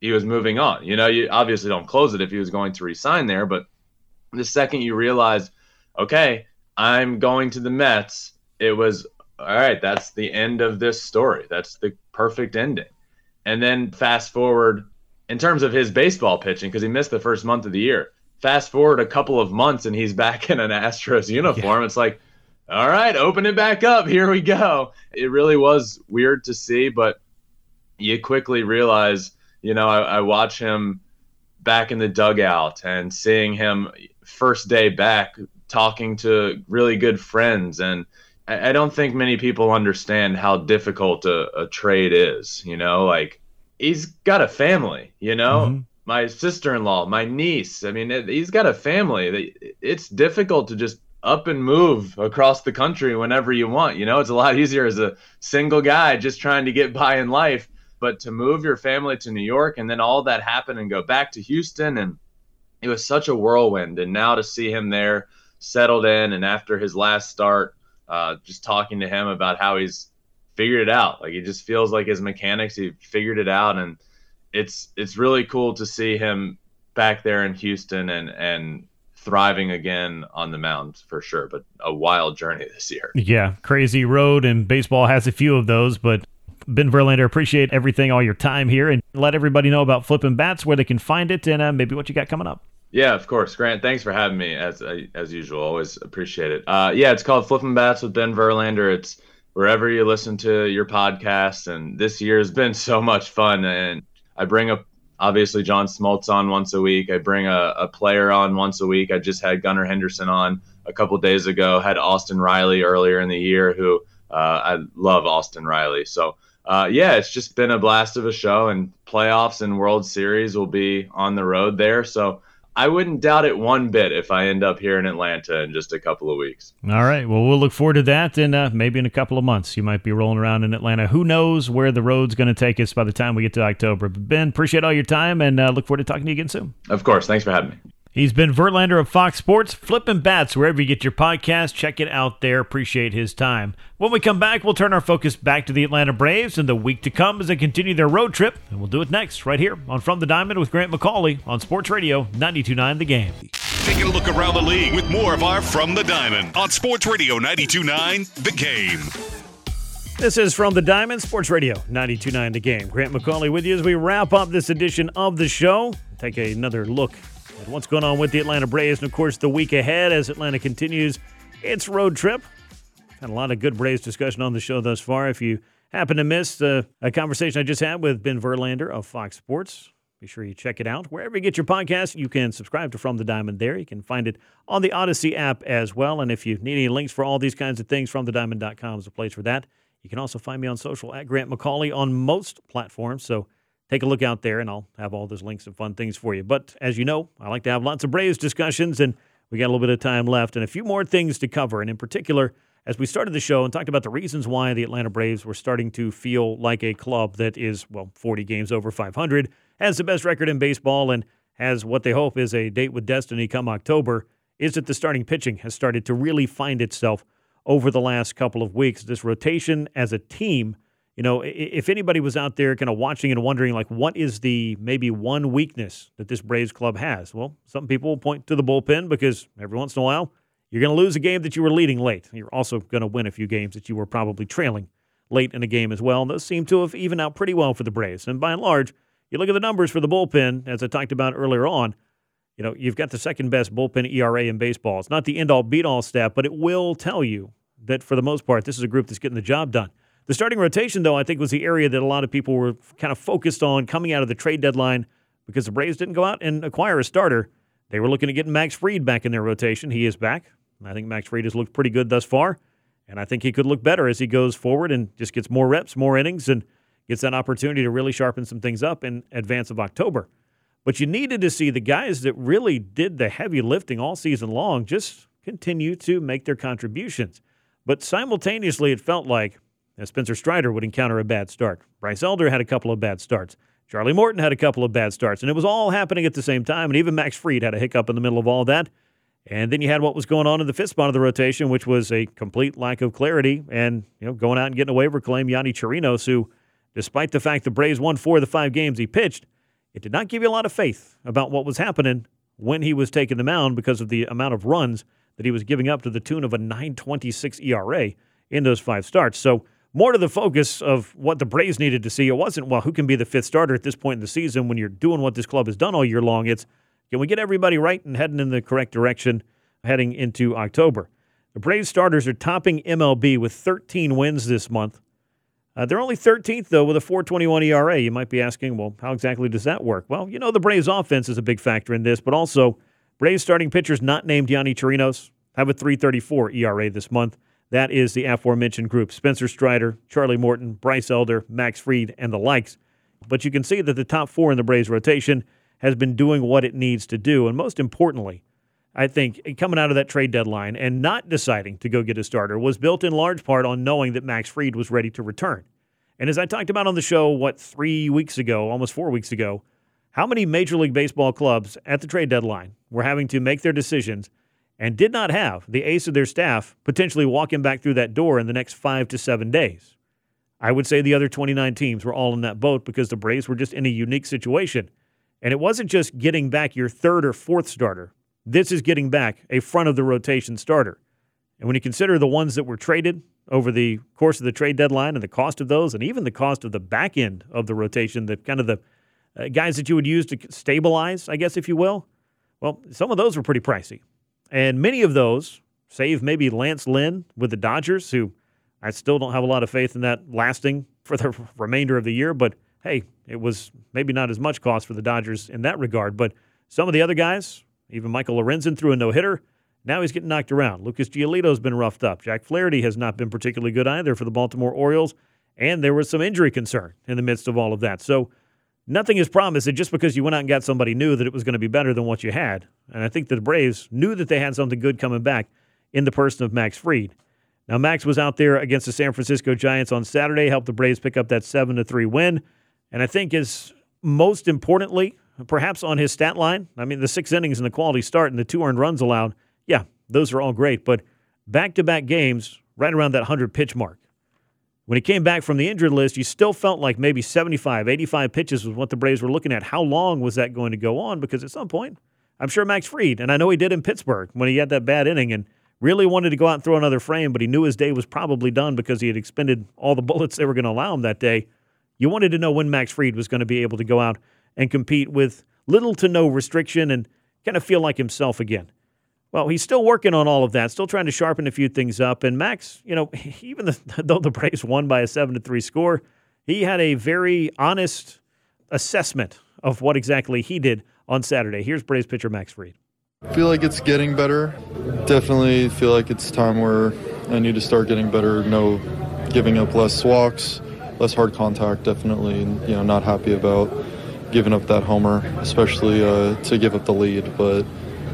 he was moving on. You know, you obviously don't close it if he was going to resign there, but the second you realize, okay, I'm going to the Mets, it was all right, that's the end of this story. That's the perfect ending. And then fast forward in terms of his baseball pitching, because he missed the first month of the year. Fast forward a couple of months and he's back in an Astros uniform. Yeah. It's like, all right, open it back up. Here we go. It really was weird to see, but you quickly realize, you know, I, I watch him back in the dugout and seeing him first day back talking to really good friends and I don't think many people understand how difficult a, a, trade is. You know, like he's got a family. You know, mm-hmm. my sister-in-law, my niece. I mean, it, he's got a family. It's difficult to just up and move across the country whenever you want. You know, it's a lot easier as a single guy just trying to get by in life. But to move your family to New York and then all that happen and go back to Houston, and it was such a whirlwind. And now to see him there, settled in, and after his last start, uh, just talking to him about how he's figured it out. Like he just feels like his mechanics, he figured it out, and it's it's really cool to see him back there in Houston and and thriving again on the mound for sure, but a wild journey this year. Yeah, crazy road, and baseball has a few of those. But Ben Verlander, appreciate everything, all your time here, and let everybody know about Flippin' Bats, where they can find it, and uh, maybe what you got coming up. Yeah, of course, Grant. Thanks for having me as uh, as usual. Always appreciate it. Uh, yeah, it's called Flippin' Bats with Ben Verlander. It's wherever you listen to your podcast, and this year has been so much fun. And I bring up obviously John Smoltz on once a week. I bring a, a player on once a week. I just had Gunnar Henderson on a couple days ago. Had Austin Riley earlier in the year, who uh, I love Austin Riley. So uh, yeah, it's just been a blast of a show, and playoffs and World Series will be on the road there. So I wouldn't doubt it one bit if I end up here in Atlanta in just a couple of weeks. All right. Well, we'll look forward to that. And uh, maybe in a couple of months, you might be rolling around in Atlanta. Who knows where the road's going to take us by the time we get to October. But Ben, appreciate all your time and uh, look forward to talking to you again soon. Of course. Thanks for having me. He's been Verlander of Fox Sports, flipping bats wherever you get your podcast. Check it out there. Appreciate his time. When we come back, we'll turn our focus back to the Atlanta Braves and the week to come as they continue their road trip. And we'll do it next, right here on From the Diamond with Grant McAuley on Sports Radio 929 The Game. Taking a look around the league with more of our From the Diamond on Sports Radio 929 The Game. This is from the Diamond Sports Radio 929 The Game. Grant McAuley with you as we wrap up this edition of the show. Take another look at what's going on with the Atlanta Braves, and of course, the week ahead as Atlanta continues its road trip. Had a lot of good Braves discussion on the show thus far. If you happen to miss uh, a conversation I just had with Ben Verlander of Fox Sports, be sure you check it out. Wherever you get your podcast, you can subscribe to From the Diamond there. You can find it on the Odyssey app as well. And if you need any links for all these kinds of things, FromTheDiamond.com is a place for that. You can also find me on social at Grant McAuley on most platforms. So take a look out there, and I'll have all those links and fun things for you. But as you know, I like to have lots of Braves discussions, and we got a little bit of time left and a few more things to cover. And in particular, as we started the show and talked about the reasons why the Atlanta Braves were starting to feel like a club that is, well, 40 games over 500, has the best record in baseball, and has what they hope is a date with destiny come October, is that the starting pitching has started to really find itself over the last couple of weeks. This rotation as a team you know, if anybody was out there kind of watching and wondering, like, what is the maybe one weakness that this Braves club has? Well, some people will point to the bullpen because every once in a while you're going to lose a game that you were leading late. You're also going to win a few games that you were probably trailing late in a game as well. And those seem to have evened out pretty well for the Braves. And by and large, you look at the numbers for the bullpen, as I talked about earlier on, you know, you've got the second best bullpen ERA in baseball. It's not the end all beat all stat, but it will tell you that for the most part, this is a group that's getting the job done. The starting rotation, though, I think was the area that a lot of people were kind of focused on coming out of the trade deadline because the Braves didn't go out and acquire a starter. They were looking to get Max Fried back in their rotation. He is back. I think Max Fried has looked pretty good thus far, and I think he could look better as he goes forward and just gets more reps, more innings, and gets that opportunity to really sharpen some things up in advance of October. But you needed to see the guys that really did the heavy lifting all season long just continue to make their contributions. But simultaneously, it felt like Spencer Strider would encounter a bad start. Bryce Elder had a couple of bad starts. Charlie Morton had a couple of bad starts, and it was all happening at the same time. And even Max Fried had a hiccup in the middle of all that. And then you had what was going on in the fifth spot of the rotation, which was a complete lack of clarity. And you know, going out and getting a waiver claim, Yonny Chirinos, who, despite the fact the Braves won four of the five games he pitched, it did not give you a lot of faith about what was happening when he was taking the mound because of the amount of runs that he was giving up to the tune of a 9.26 ERA in those five starts. So more to the focus of what the Braves needed to see. It wasn't, well, who can be the fifth starter at this point in the season when you're doing what this club has done all year long. It's, can we get everybody right and heading in the correct direction heading into October? The Braves starters are topping MLB with 13 wins this month. Uh, they're only 13th, though, with a 421 ERA. You might be asking, well, how exactly does that work? Well, you know, the Braves offense is a big factor in this, but also Braves starting pitchers not named Yonny Chirinos have a 334 ERA this month. That is the aforementioned group Spencer Strider, Charlie Morton, Bryce Elder, Max Fried, and the likes. But you can see that the top four in the Braves rotation has been doing what it needs to do. And most importantly, I think coming out of that trade deadline and not deciding to go get a starter was built in large part on knowing that Max Fried was ready to return. And as I talked about on the show, what, three weeks ago, almost four weeks ago, how many Major League Baseball clubs at the trade deadline were having to make their decisions and did not have the ace of their staff potentially walking back through that door in the next five to seven days? I would say the other 29 teams were all in that boat because the Braves were just in a unique situation. And it wasn't just getting back your third or fourth starter. This is getting back a front of the rotation starter. And when you consider the ones that were traded over the course of the trade deadline and the cost of those, and even the cost of the back end of the rotation, the kind of the uh, guys that you would use to stabilize, I guess, if you will, well, some of those were pretty pricey. And many of those, save maybe Lance Lynn with the Dodgers, who I still don't have a lot of faith in that lasting for the remainder of the year. But hey, it was maybe not as much cost for the Dodgers in that regard. But some of the other guys, even Michael Lorenzen threw a no hitter. Now he's getting knocked around. Lucas Giolito's been roughed up. Jack Flaherty has not been particularly good either for the Baltimore Orioles. And there was some injury concern in the midst of all of that. So nothing is promised that just because you went out and got somebody new that it was going to be better than what you had. And I think the Braves knew that they had something good coming back in the person of Max Fried. Now, Max was out there against the San Francisco Giants on Saturday, helped the Braves pick up that 7 to 3 win. And I think is most importantly, perhaps on his stat line, I mean, the six innings and the quality start and the two earned runs allowed, yeah, those are all great. But back to back games, right around that 100 pitch mark. When he came back from the injured list, you still felt like maybe 75, 85 pitches was what the Braves were looking at. How long was that going to go on? Because at some point, I'm sure Max Fried, and I know he did in Pittsburgh when he had that bad inning and really wanted to go out and throw another frame, but he knew his day was probably done because he had expended all the bullets they were going to allow him that day. You wanted to know when Max Fried was going to be able to go out and compete with little to no restriction and kind of feel like himself again. Well, he's still working on all of that, still trying to sharpen a few things up. And Max, you know, even the, though the Braves won by a seven to three score, he had a very honest assessment of what exactly he did on Saturday. Here's Braves pitcher Max Fried. Feel like it's getting better. Definitely feel like it's time where I need to start getting better. No giving up less walks, less hard contact. Definitely, you know, not happy about giving up that homer, especially uh, to give up the lead. But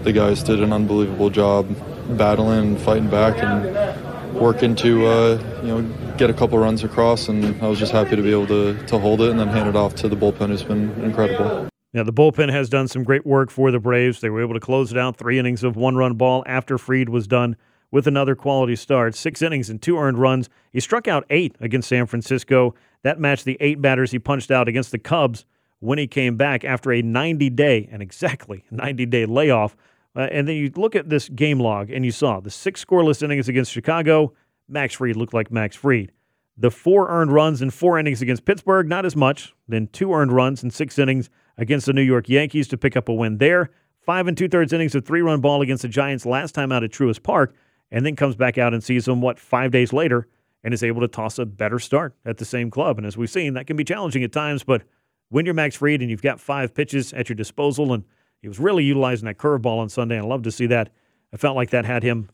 the guys did an unbelievable job battling, and fighting back, and working to uh, you know get a couple runs across. And I was just happy to be able to to hold it and then hand it off to the bullpen, who's been incredible. Yeah, the bullpen has done some great work for the Braves. They were able to close it out three innings of one run ball after Fried was done with another quality start. Six innings and two earned runs. He struck out eight against San Francisco. That matched the eight batters he punched out against the Cubs when he came back after a 90 day, and exactly 90 day layoff. Uh, and then you look at this game log and you saw the six scoreless innings against Chicago. Max Fried looked like Max Fried. The four earned runs in four innings against Pittsburgh, not as much. Then two earned runs in six innings against the New York Yankees to pick up a win there. Five and two thirds innings of three run ball against the Giants last time out at Truist Park, and then comes back out and sees them, what, five days later, and is able to toss a better start at the same club. And as we've seen, that can be challenging at times, but when you're Max Fried and you've got five pitches at your disposal, and he was really utilizing that curveball on Sunday, and I love to see that. I felt like that had him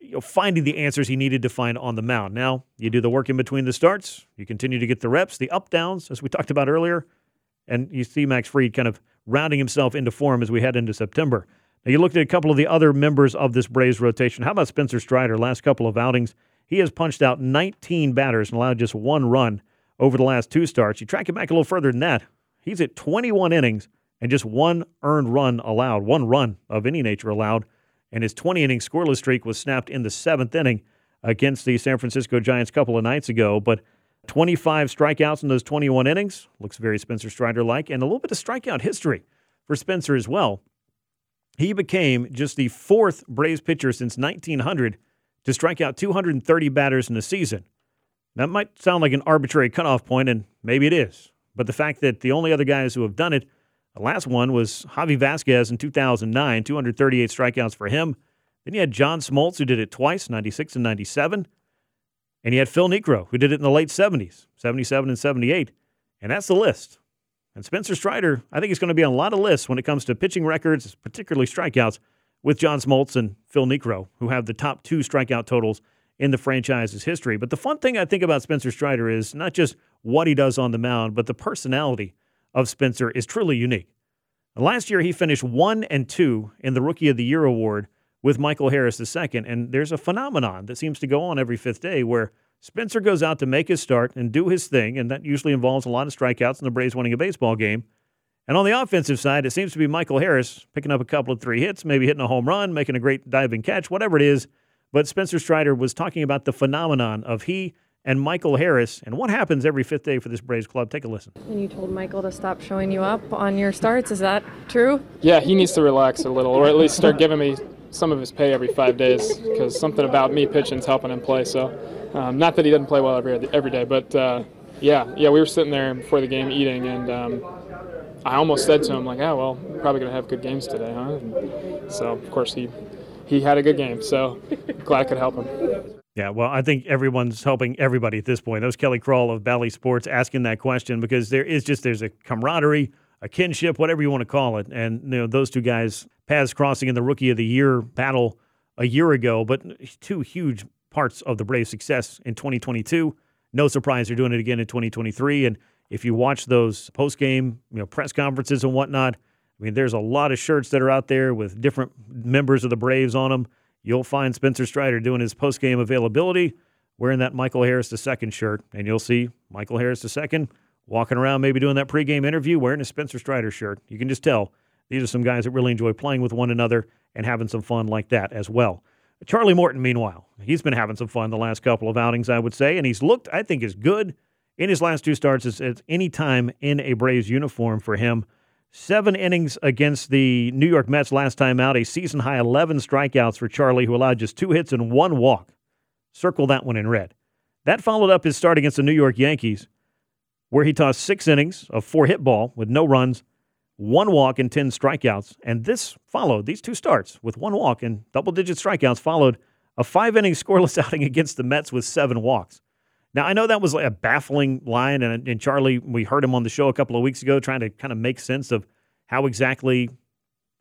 you know, finding the answers he needed to find on the mound. Now, you do the work in between the starts, you continue to get the reps, the up downs, as we talked about earlier, and you see Max Fried kind of rounding himself into form as we head into September. Now, you looked at a couple of the other members of this Braves rotation. How about Spencer Strider? Last couple of outings, he has punched out 19 batters and allowed just one run over the last two starts. You track it back a little further than that. He's at 21 innings and just one earned run allowed, one run of any nature allowed. And his 20 inning scoreless streak was snapped in the seventh inning against the San Francisco Giants a couple of nights ago. But 25 strikeouts in those 21 innings. Looks very Spencer Strider like. And a little bit of strikeout history for Spencer as well. He became just the fourth Braves pitcher since 1900 to strike out 230 batters in a season. That might sound like an arbitrary cutoff point, and maybe it is. But the fact that the only other guys who have done it, the last one was Javi Vazquez in 2009, 238 strikeouts for him. Then you had John Smoltz, who did it twice, 96 and 97. And you had Phil Niekro, who did it in the late 70s, 77 and 78. And that's the list. And Spencer Strider, I think he's going to be on a lot of lists when it comes to pitching records, particularly strikeouts, with John Smoltz and Phil Niekro, who have the top two strikeout totals in the franchise's history. But the fun thing I think about Spencer Strider is not just what he does on the mound, but the personality of Spencer is truly unique. Last year, he finished one and two in the Rookie of the Year award with Michael Harris II. And there's a phenomenon that seems to go on every fifth day where Spencer goes out to make his start and do his thing, and that usually involves a lot of strikeouts and the Braves winning a baseball game. And on the offensive side, it seems to be Michael Harris picking up a couple of three hits, maybe hitting a home run, making a great diving catch, whatever it is. But Spencer Strider was talking about the phenomenon of he and Michael Harris and what happens every fifth day for this Braves club. Take a listen. And you told Michael to stop showing you up on your starts. Is that true? Yeah, he needs to relax a little, or at least start giving me some of his pay every five days because something about me pitching is helping him play. So, um, not that he doesn't play well every every day, but uh, yeah, yeah, we were sitting there before the game eating, and um, I almost said to him like, "Yeah, well, we're probably gonna have good games today, huh?" And so, of course, he he had a good game. So, glad I could help him. Yeah, well, I think everyone's helping everybody at this point. That was Kelly Crull of Bally Sports asking that question because there is just there's a camaraderie, a kinship, whatever you want to call it, and you know those two guys paths crossing in the Rookie of the Year battle a year ago, but two huge parts of the Braves' success in 2022. No surprise they're doing it again in 2023. And if you watch those post game, you know, press conferences and whatnot, I mean, there's a lot of shirts that are out there with different members of the Braves on them. You'll find Spencer Strider doing his post game availability wearing that Michael Harris II shirt, and you'll see Michael Harris II walking around, maybe doing that pregame interview wearing a Spencer Strider shirt. You can just tell these are some guys that really enjoy playing with one another and having some fun like that as well. Charlie Morton, meanwhile, he's been having some fun the last couple of outings, I would say, and he's looked, I think, as good in his last two starts as, as any time in a Braves uniform for him. Seven innings against the New York Mets last time out, a season high 11 strikeouts for Charlie, who allowed just two hits and one walk. Circle that one in red. That followed up his start against the New York Yankees, where he tossed six innings of four hit ball with no runs, one walk and 10 strikeouts. And this followed, these two starts with one walk and double digit strikeouts followed a five inning scoreless outing against the Mets with seven walks. Now, I know that was a baffling line, and, and Charlie, we heard him on the show a couple of weeks ago trying to kind of make sense of how exactly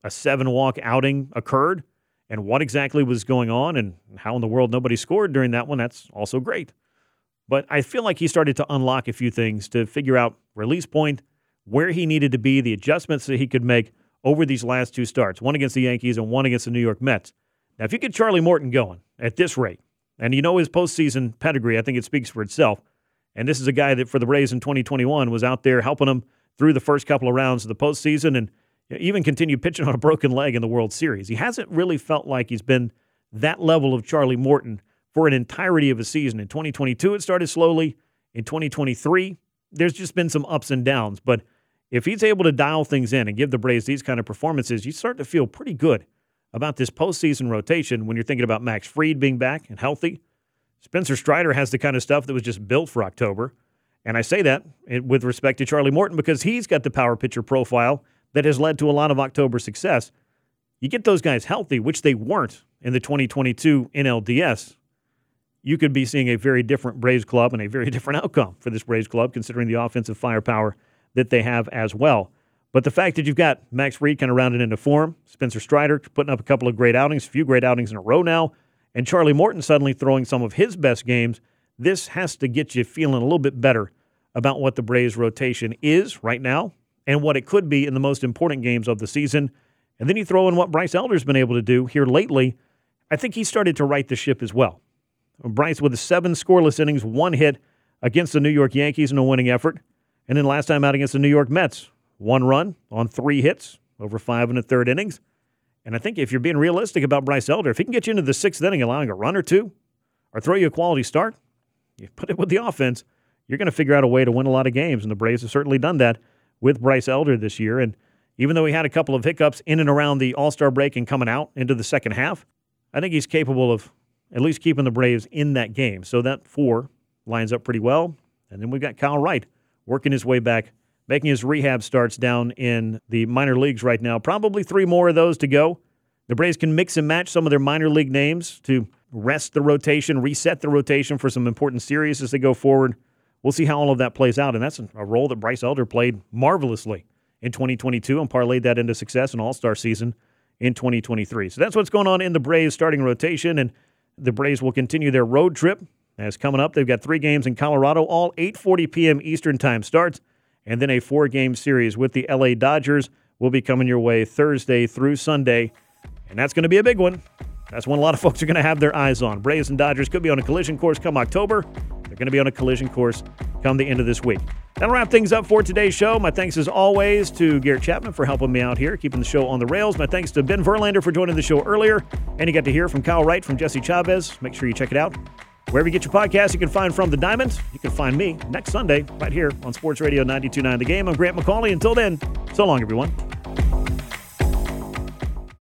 a seven walk outing occurred and what exactly was going on and how in the world nobody scored during that one. That's also great. But I feel like he started to unlock a few things to figure out release point, where he needed to be, the adjustments that he could make over these last two starts, one against the Yankees and one against the New York Mets. Now, if you get Charlie Morton going at this rate, and you know his postseason pedigree, I think it speaks for itself. And this is a guy that for the Rays in 2021 was out there helping them through the first couple of rounds of the postseason and even continued pitching on a broken leg in the World Series. He hasn't really felt like he's been that level of Charlie Morton for an entirety of a season. In 2022, it started slowly. In 2023, there's just been some ups and downs. But if he's able to dial things in and give the Braves these kind of performances, you start to feel pretty good about this postseason rotation when you're thinking about Max Fried being back and healthy. Spencer Strider has the kind of stuff that was just built for October. And I say that with respect to Charlie Morton because he's got the power pitcher profile that has led to a lot of October success. You get those guys healthy, which they weren't in the 2022 NLDS, you could be seeing a very different Braves club and a very different outcome for this Braves club, considering the offensive firepower that they have as well. But the fact that you've got Max Fried kind of rounded into form, Spencer Strider putting up a couple of great outings, a few great outings in a row now, and Charlie Morton suddenly throwing some of his best games, this has to get you feeling a little bit better about what the Braves rotation is right now and what it could be in the most important games of the season. And then you throw in what Bryce Elder's been able to do here lately. I think he started to right the ship as well. Bryce with seven scoreless innings, one hit against the New York Yankees in a winning effort. And then last time out against the New York Mets, one run on three hits over five and a third innings. And I think if you're being realistic about Bryce Elder, if he can get you into the sixth inning, allowing a run or two, or throw you a quality start, you put it with the offense, you're going to figure out a way to win a lot of games. And the Braves have certainly done that with Bryce Elder this year. And even though he had a couple of hiccups in and around the All Star break and coming out into the second half, I think he's capable of at least keeping the Braves in that game. So that four lines up pretty well. And then we've got Kyle Wright working his way back, making his rehab starts down in the minor leagues right now. Probably three more of those to go. The Braves can mix and match some of their minor league names to rest the rotation, reset the rotation for some important series as they go forward. We'll see how all of that plays out. And that's a role that Bryce Elder played marvelously in 2022 and parlayed that into success in All Star season in 2023. So that's what's going on in the Braves starting rotation. And the Braves will continue their road trip as coming up. They've got three games in Colorado, all 8:40 p.m. Eastern Time starts, and then a four-game series with the LA Dodgers will be coming your way Thursday through Sunday, and that's going to be a big one. That's one a lot of folks are going to have their eyes on. Braves and Dodgers could be on a collision course come October. They're going to be on a collision course come the end of this week. That'll wrap things up for today's show. My thanks as always to Garrett Chapman for helping me out here, keeping the show on the rails. My thanks to Ben Verlander for joining the show earlier. And you got to hear from Kyle Wright from Jesse Chavez. Make sure you check it out. Wherever you get your podcast, you can find From the Diamond. You can find me next Sunday right here on Sports Radio 929 The Game. I'm Grant McAuley. Until then, so long, everyone.